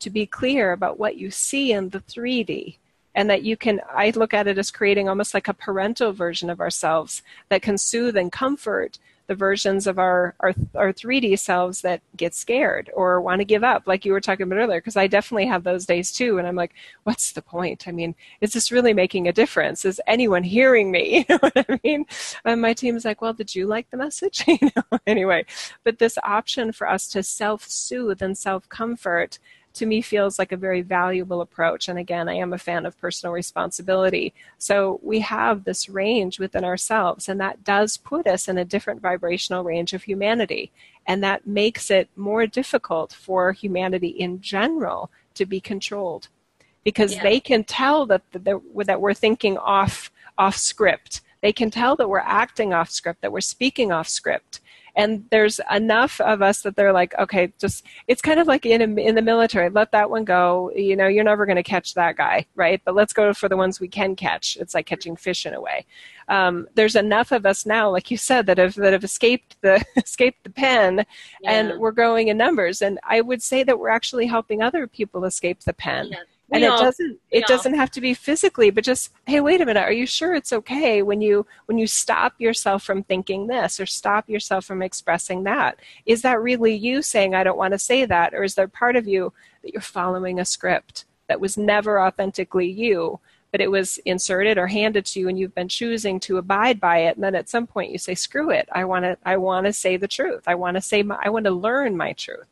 To be clear about what you see in the 3D, and that you can i look at it as creating almost like a parental version of ourselves that can soothe and comfort the versions of our, our, our 3D selves that get scared or want to give up, like you were talking about earlier, because I definitely have those days too. And I'm like, what's the point? I mean, is this really making a difference? Is anyone hearing me? You know what I mean? And my team's like, well, did you like the message? you know, anyway, but this option for us to self soothe and self comfort to me feels like a very valuable approach. And again, I am a fan of personal responsibility. So we have this range within ourselves, and that does put us in a different vibrational range of humanity. And that makes it more difficult for humanity in general to be controlled because yeah. they can tell that, that, that we're thinking off, off script. They can tell that we're acting off script, that we're speaking off script and there's enough of us that they're like okay just it's kind of like in a, in the military let that one go. You know you're never going to catch that guy right? But let's go for the ones we can catch. It's like catching fish in a way. Um, there's enough of us now like you said that have that have escaped the escaped the pen yeah. and we're growing in numbers. And i would say that we're actually helping other people escape the pen. Yeah and it doesn't it doesn't have to be physically but just hey wait a minute are you sure it's okay when you when you stop yourself from thinking this or stop yourself from expressing that? Is that really you saying i don't want to say that or is there part of you that you're following a script that was never authentically you but it was inserted or handed to you and you've been choosing to abide by it? And then at some point you say screw it i want to i want to say the truth. I want to say my, i want to learn my truth.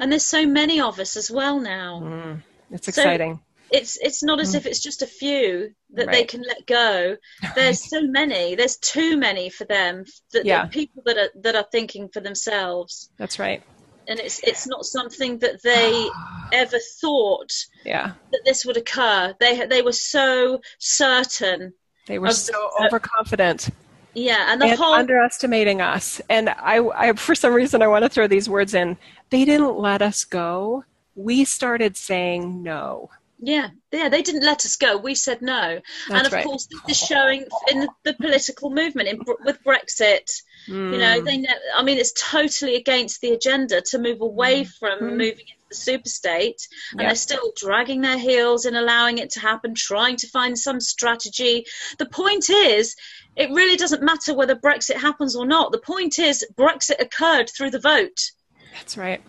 And there's so many of us as well now. Mm. It's exciting. So it's it's not as mm. if it's just a few that right. they can let go. There's so many. There's too many for them. That yeah. people that are that are thinking for themselves. That's right. And it's it's not something that they ever thought. Yeah. That this would occur. They they were so certain. They were so overconfident. Yeah, and the and whole underestimating us. And I, I, for some reason, I want to throw these words in. They didn't let us go we started saying no. Yeah, yeah, they didn't let us go. We said no, That's and of right. course, this is showing in the, the political movement in, with Brexit. Mm. You know, hmm. they. I mean, it's totally against the agenda to move away mm. from mm. moving into the super state, and they're still dragging their heels in allowing it to happen, trying to find some strategy. The point is, it really doesn't matter whether Brexit happens or not. The point is, Brexit occurred through the vote. That's right.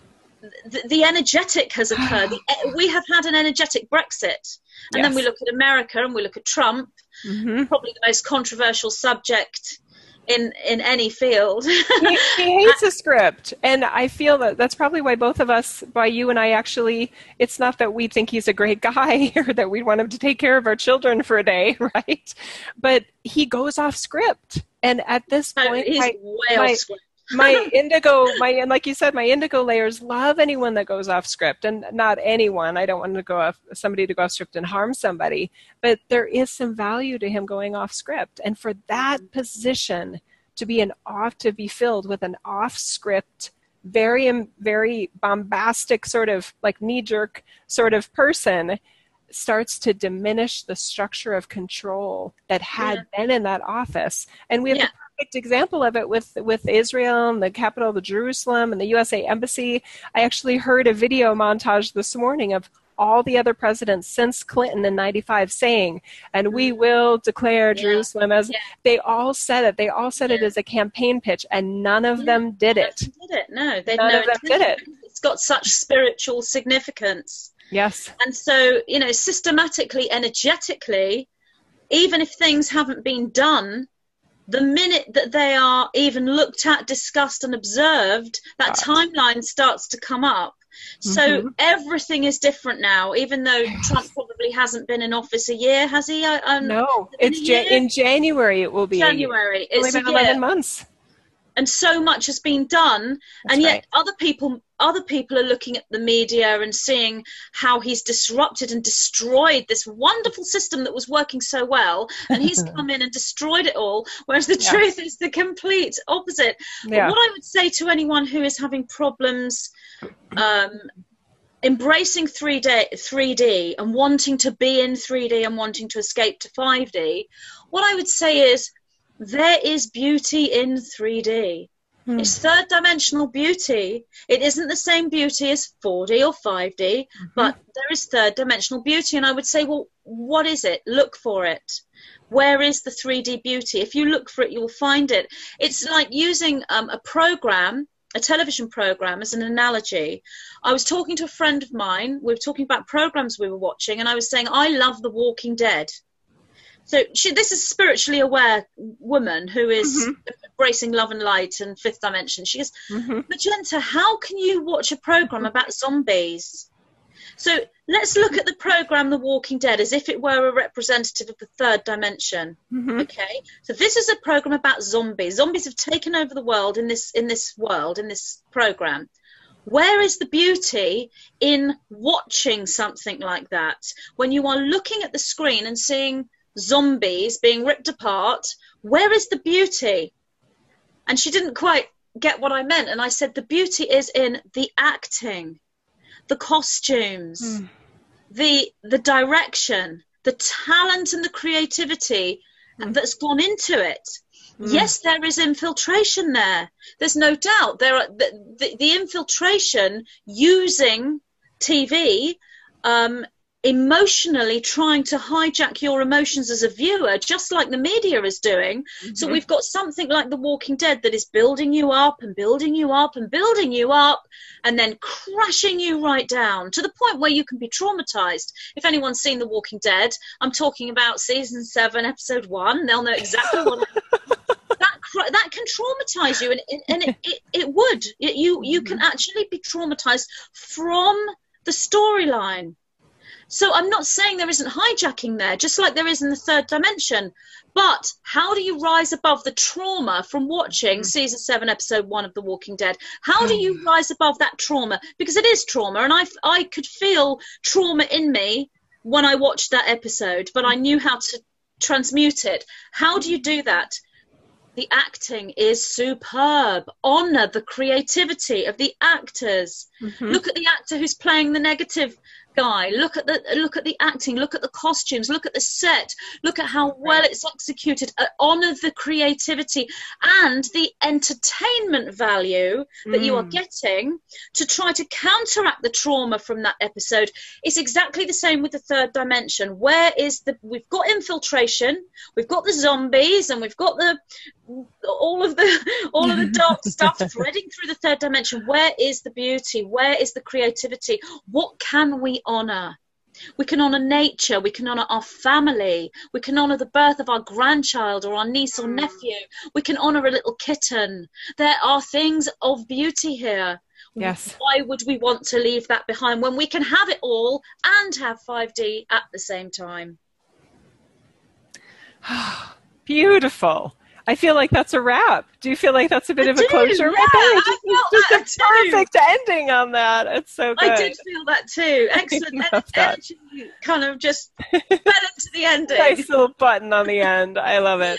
The, the energetic has occurred. We have had an energetic Brexit. And yes. then we look at America and we look at Trump, mm-hmm. probably the most controversial subject in in any field. he, he, hates a script, and I feel that that's probably why both of us, by you and I, actually, it's not that we think he's a great guy or that we want him to take care of our children for a day, right? But he goes off script, and at this point, he's my, way my, off script my indigo my and like you said my indigo layers love anyone that goes off script and not anyone. I don't want to go off somebody to go off script and harm somebody but there is some value to him going off script. And for that position to be an off to be filled with an off script very very bombastic sort of like knee jerk sort of person starts to diminish the structure of control that had yeah. been in that office. And we have yeah perfect example of it with with Israel and the capital of Jerusalem and the USA embassy. I actually heard a video montage this morning of all the other presidents since Clinton in 95 saying, and we mm-hmm. will declare yeah. Jerusalem as yeah. they all said it. They all said yeah. it as a campaign pitch, and none of them did it. Did it? No, they none of them did it. It's got such spiritual significance. Yes. And so, you know, systematically, energetically, even if things haven't been done, the minute that they are even looked at, discussed, and observed, that timeline starts to come up. So mm-hmm. everything is different now, even though. Trump probably hasn't been in office a year, has he? Um, no, it's ja- in January. It will be January. It's only been eleven months and so much has been done That's and yet right. other people other people are looking at the media and seeing how he's disrupted and destroyed this wonderful system that was working so well and he's come in and destroyed it all whereas the yeah. truth is the complete opposite yeah. what i would say to anyone who is having problems um, embracing 3D, 3D and wanting to be in 3D and wanting to escape to 5D what i would say is there is beauty in 3D. Hmm. It's third dimensional beauty. It isn't the same beauty as 4D or 5D, mm-hmm. but there is third dimensional beauty. And I would say, well, what is it? Look for it. Where is the 3D beauty? If you look for it, you'll find it. It's like using um, a program, a television program, as an analogy. I was talking to a friend of mine. We were talking about programs we were watching, and I was saying, I love The Walking Dead. So she, this is spiritually aware woman who is mm-hmm. embracing love and light and fifth dimension. She goes, mm-hmm. Magenta, how can you watch a program about zombies? So let's look at the program The Walking Dead as if it were a representative of the third dimension. Mm-hmm. Okay, so this is a program about zombies. Zombies have taken over the world in this in this world in this program. Where is the beauty in watching something like that when you are looking at the screen and seeing zombies being ripped apart. Where is the beauty? And she didn't quite get what I meant. And I said, the beauty is in the acting, the costumes, mm. the the direction, the talent and the creativity mm. that's gone into it. Mm. Yes, there is infiltration there. There's no doubt. There are the, the, the infiltration using TV um, emotionally trying to hijack your emotions as a viewer, just like the media is doing. Mm-hmm. So we've got something like The Walking Dead that is building you up and building you up and building you up and then crashing you right down to the point where you can be traumatized. If anyone's seen The Walking Dead, I'm talking about season seven, episode one. They'll know exactly what. that that can traumatize you, and, and it, it, it would. It, you you can mm-hmm. actually be traumatized from the storyline so I'm not saying there isn't hijacking there, just like there is in the third dimension. But how do you rise above the trauma from watching mm. season seven, episode one of The Walking Dead? How do you mm. rise above that trauma? Because it is trauma, and I, I could feel trauma in me when I watched that episode, but I knew how to transmute it. How do you do that? The acting is superb. Honor the creativity of the actors. Mm-hmm. Look at the actor who's playing the negative guy look at the look at the acting look at the costumes look at the set look at how well it's executed uh, honor the creativity and the entertainment value that mm. you are mm. getting to try to counteract the trauma from that episode it's exactly the same with the third dimension where is the we've got infiltration we've got the zombies and we've got the all of the all of the dark stuff threading through the third dimension where is the beauty Where is the creativity? What can we honor? We can honor nature. We can honor our family. We can honor the birth of our grandchild or our niece or mm. nephew. We can honor a little kitten. There are things of beauty here. Yes. Why would we want to leave that behind when we can have it all and have 5D at the same time? Beautiful. I feel like that's a wrap. Do you feel like that's a bit I of a closure yeah, right there? I Just, felt just that a too. perfect ending on that. It's so good. I did feel that too. Excellent energy kind of just fell into the ending. Nice little button on the end. I love it.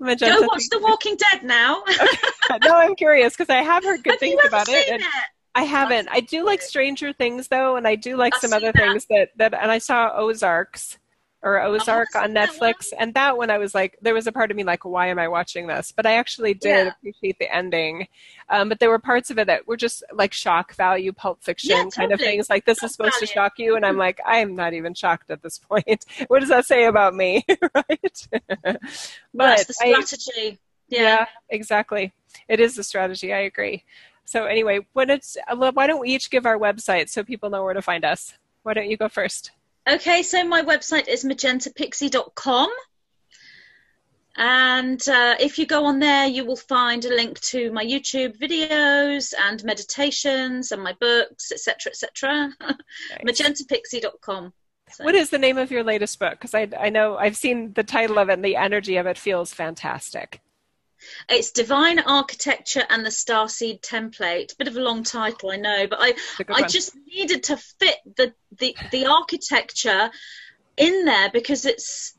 Magenta, Go watch The Walking Dead now. no, I'm curious because I have heard good Have things about it. And it? I haven't. I do like Stranger Things though, and I do like I've some other that. things that, that and I saw Ozarks or Ozark I've on seen that Netflix, and that one I was like, there was a part of me like, why am I watching this? But I actually did Yeah. appreciate the ending. Um, but there were parts of it that were just like shock value, Pulp Fiction Yeah, kind of things. Like this Shock is supposed to value. shock you, and I'm like, I am not even shocked at this point. what does that say about me, right? Well, but that's the I- strategy. yeah. yeah. exactly. It is the strategy. I agree. So anyway, when it's uh, why don't we each give our website so people know where to find us? Why don't you go first? Okay, so my website is magentapixie.com. And uh, if you go on there, you will find a link to my YouTube videos and meditations and my books, etc., etc. Nice. magentapixie.com. So- What is the name of your latest book? Because I, I know I've seen the title of it and the energy of it feels fantastic. It's Divine Architecture and the Starseed Template. Bit of a long title, I know, but I, It's a good I one. just needed to fit the, the, the architecture in there because it's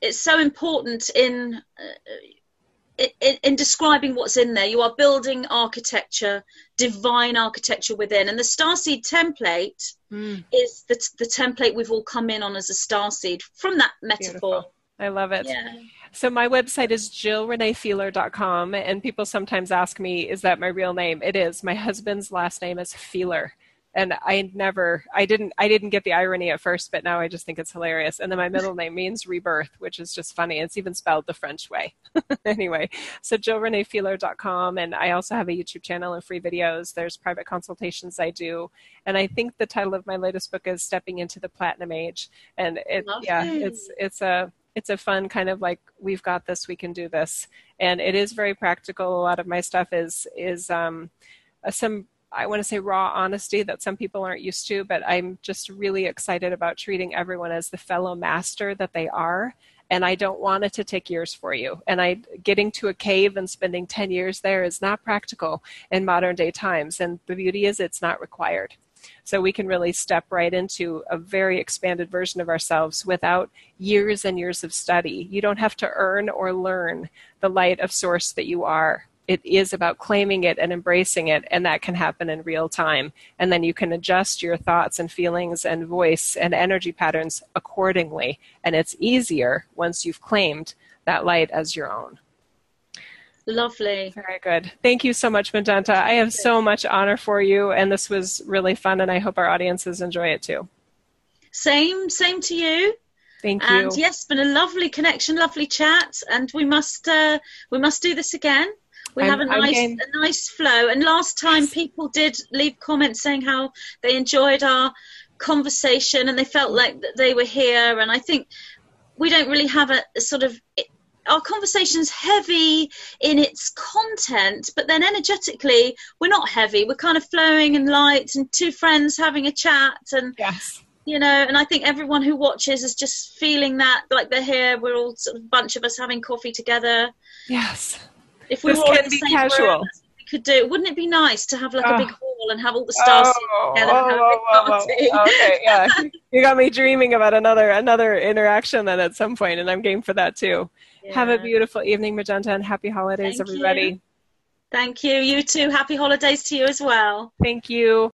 it's so important in, uh, in in describing what's in there. You are building architecture, divine architecture within, and the starseed template Mm, is the the template we've all come in on as a starseed from that metaphor. beautiful. I love it. Yeah. So my website is jillreneefeeler.com and people sometimes ask me, is that my real name? It is. My husband's last name is Feeler. And I never I didn't I didn't get the irony at first, but now I just think it's hilarious. And then my middle name means rebirth, which is just funny. It's even spelled the French way. anyway, so jillreneefeeler.com and I also have a YouTube channel and free videos. There's private consultations I do. And I think the title of my latest book is Stepping into the Platinum Age. And it yeah, it's it's a it's a fun kind of like we've got this we can do this. And it is very practical. A lot of my stuff is is um some i want to say raw honesty that some people aren't used to but i'm just really excited about treating everyone as the fellow master that they are. And i don't want it to take years for you. And i getting to a cave and spending 10 years there is not practical in modern day times. And the beauty is it's not required so we can really step right into a very expanded version of ourselves without years and years of study. You don't have to earn or learn the light of source that you are. It is about claiming it and embracing it, and that can happen in real time. And then you can adjust your thoughts and feelings and voice and energy patterns accordingly. And it's easier once you've claimed that light as your own. Lovely. Very good. Thank you so much, Magenta. I have so much honor for you, and this was really fun, and I hope our audiences enjoy it too. Same, same to you. Thank you. And yes, been a lovely connection, lovely chat, and we must uh, we must do this again. We I'm- have a nice game. a nice flow. And last time people did leave comments saying how they enjoyed our conversation and they felt like that they were here. And I think we don't really have a, a sort of our conversation's heavy in its content, but then energetically we're not heavy. We're kind of flowing and light and two friends having a chat and yes. you know and i think everyone who watches is just feeling that like they're here we're all sort of a bunch of us having coffee together Yes. if we This were all in the be same casual. room, we could do wouldn't it be nice to have like Oh. a big ah. hall and have all the stars Oh, oh together and have a big whoa, whoa, whoa. party? Okay, yeah. You got me dreaming about another another interaction then at some point, and I'm game for that too. Have a beautiful evening, Magenta, and happy holidays, Thank everybody. you. thank you you too happy holidays to you as well Thank you.